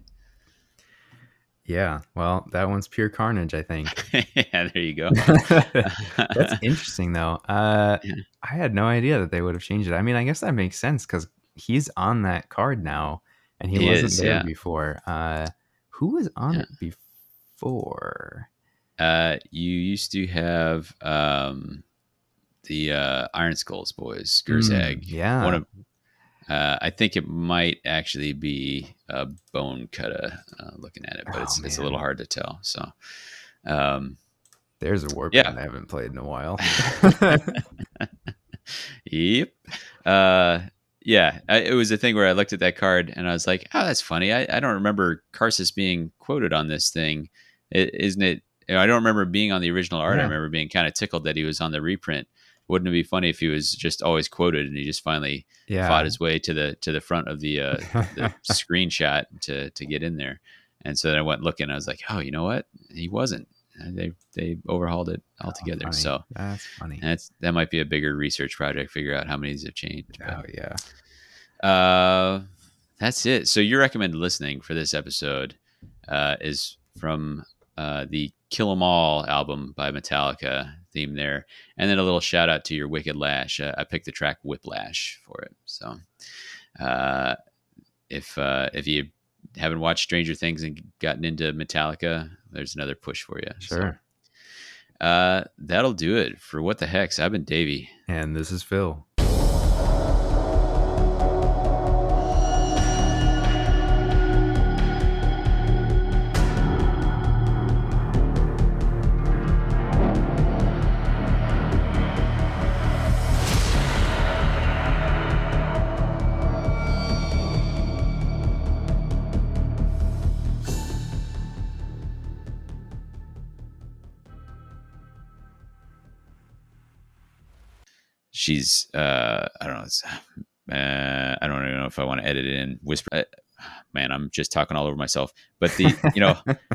Yeah. Well, that one's pure carnage, I think. yeah, there you go. That's interesting, though. Uh, Yeah. I had no idea that they would have changed it. I mean, I guess that makes sense because he's on that card now, and he, He wasn't is, there yeah. before. Uh, who was on Yeah. it before? Uh, you used to have um, the uh, Iron Skulls boys, Gurzag. Mm, yeah. One of, uh, I think it might actually be a bone cutter uh, looking at it, but Oh, it's, it's a little hard to tell. So, um, There's a warp Yeah. I haven't played in a while. yep. Uh, yeah, I, it was a thing where I looked at that card and I was like, "Oh, that's funny. I, I don't remember Karsus being quoted on this thing, is isn't it?" I don't remember being on the original art. I remember being kind of tickled that he was on the reprint. Wouldn't it be funny if he was just always quoted and he just finally yeah. fought his way to the to the front of the uh, the screenshot to to get in there? And so then I went looking. I was like, "Oh, you know what? He wasn't. And They they overhauled it Oh, altogether." funny. so that's funny. that's that might be a bigger research project. Figure out how many these have changed. but- Oh yeah. uh, that's it. So your recommended listening for this episode uh, is from uh, the Kill 'Em All album by Metallica theme there, and then a little shout out to your Wicked Lash. Uh, I picked the track Whiplash for it. So uh, if uh, if you haven't watched Stranger Things and gotten into Metallica, there's another push for you. So, Sure. uh, that'll do it for what the hex. I've been Davy. And this is Phil. She's uh i don't know it's, uh, i don't even know if i want to edit it in whisper uh, man i'm just talking all over myself. But the you know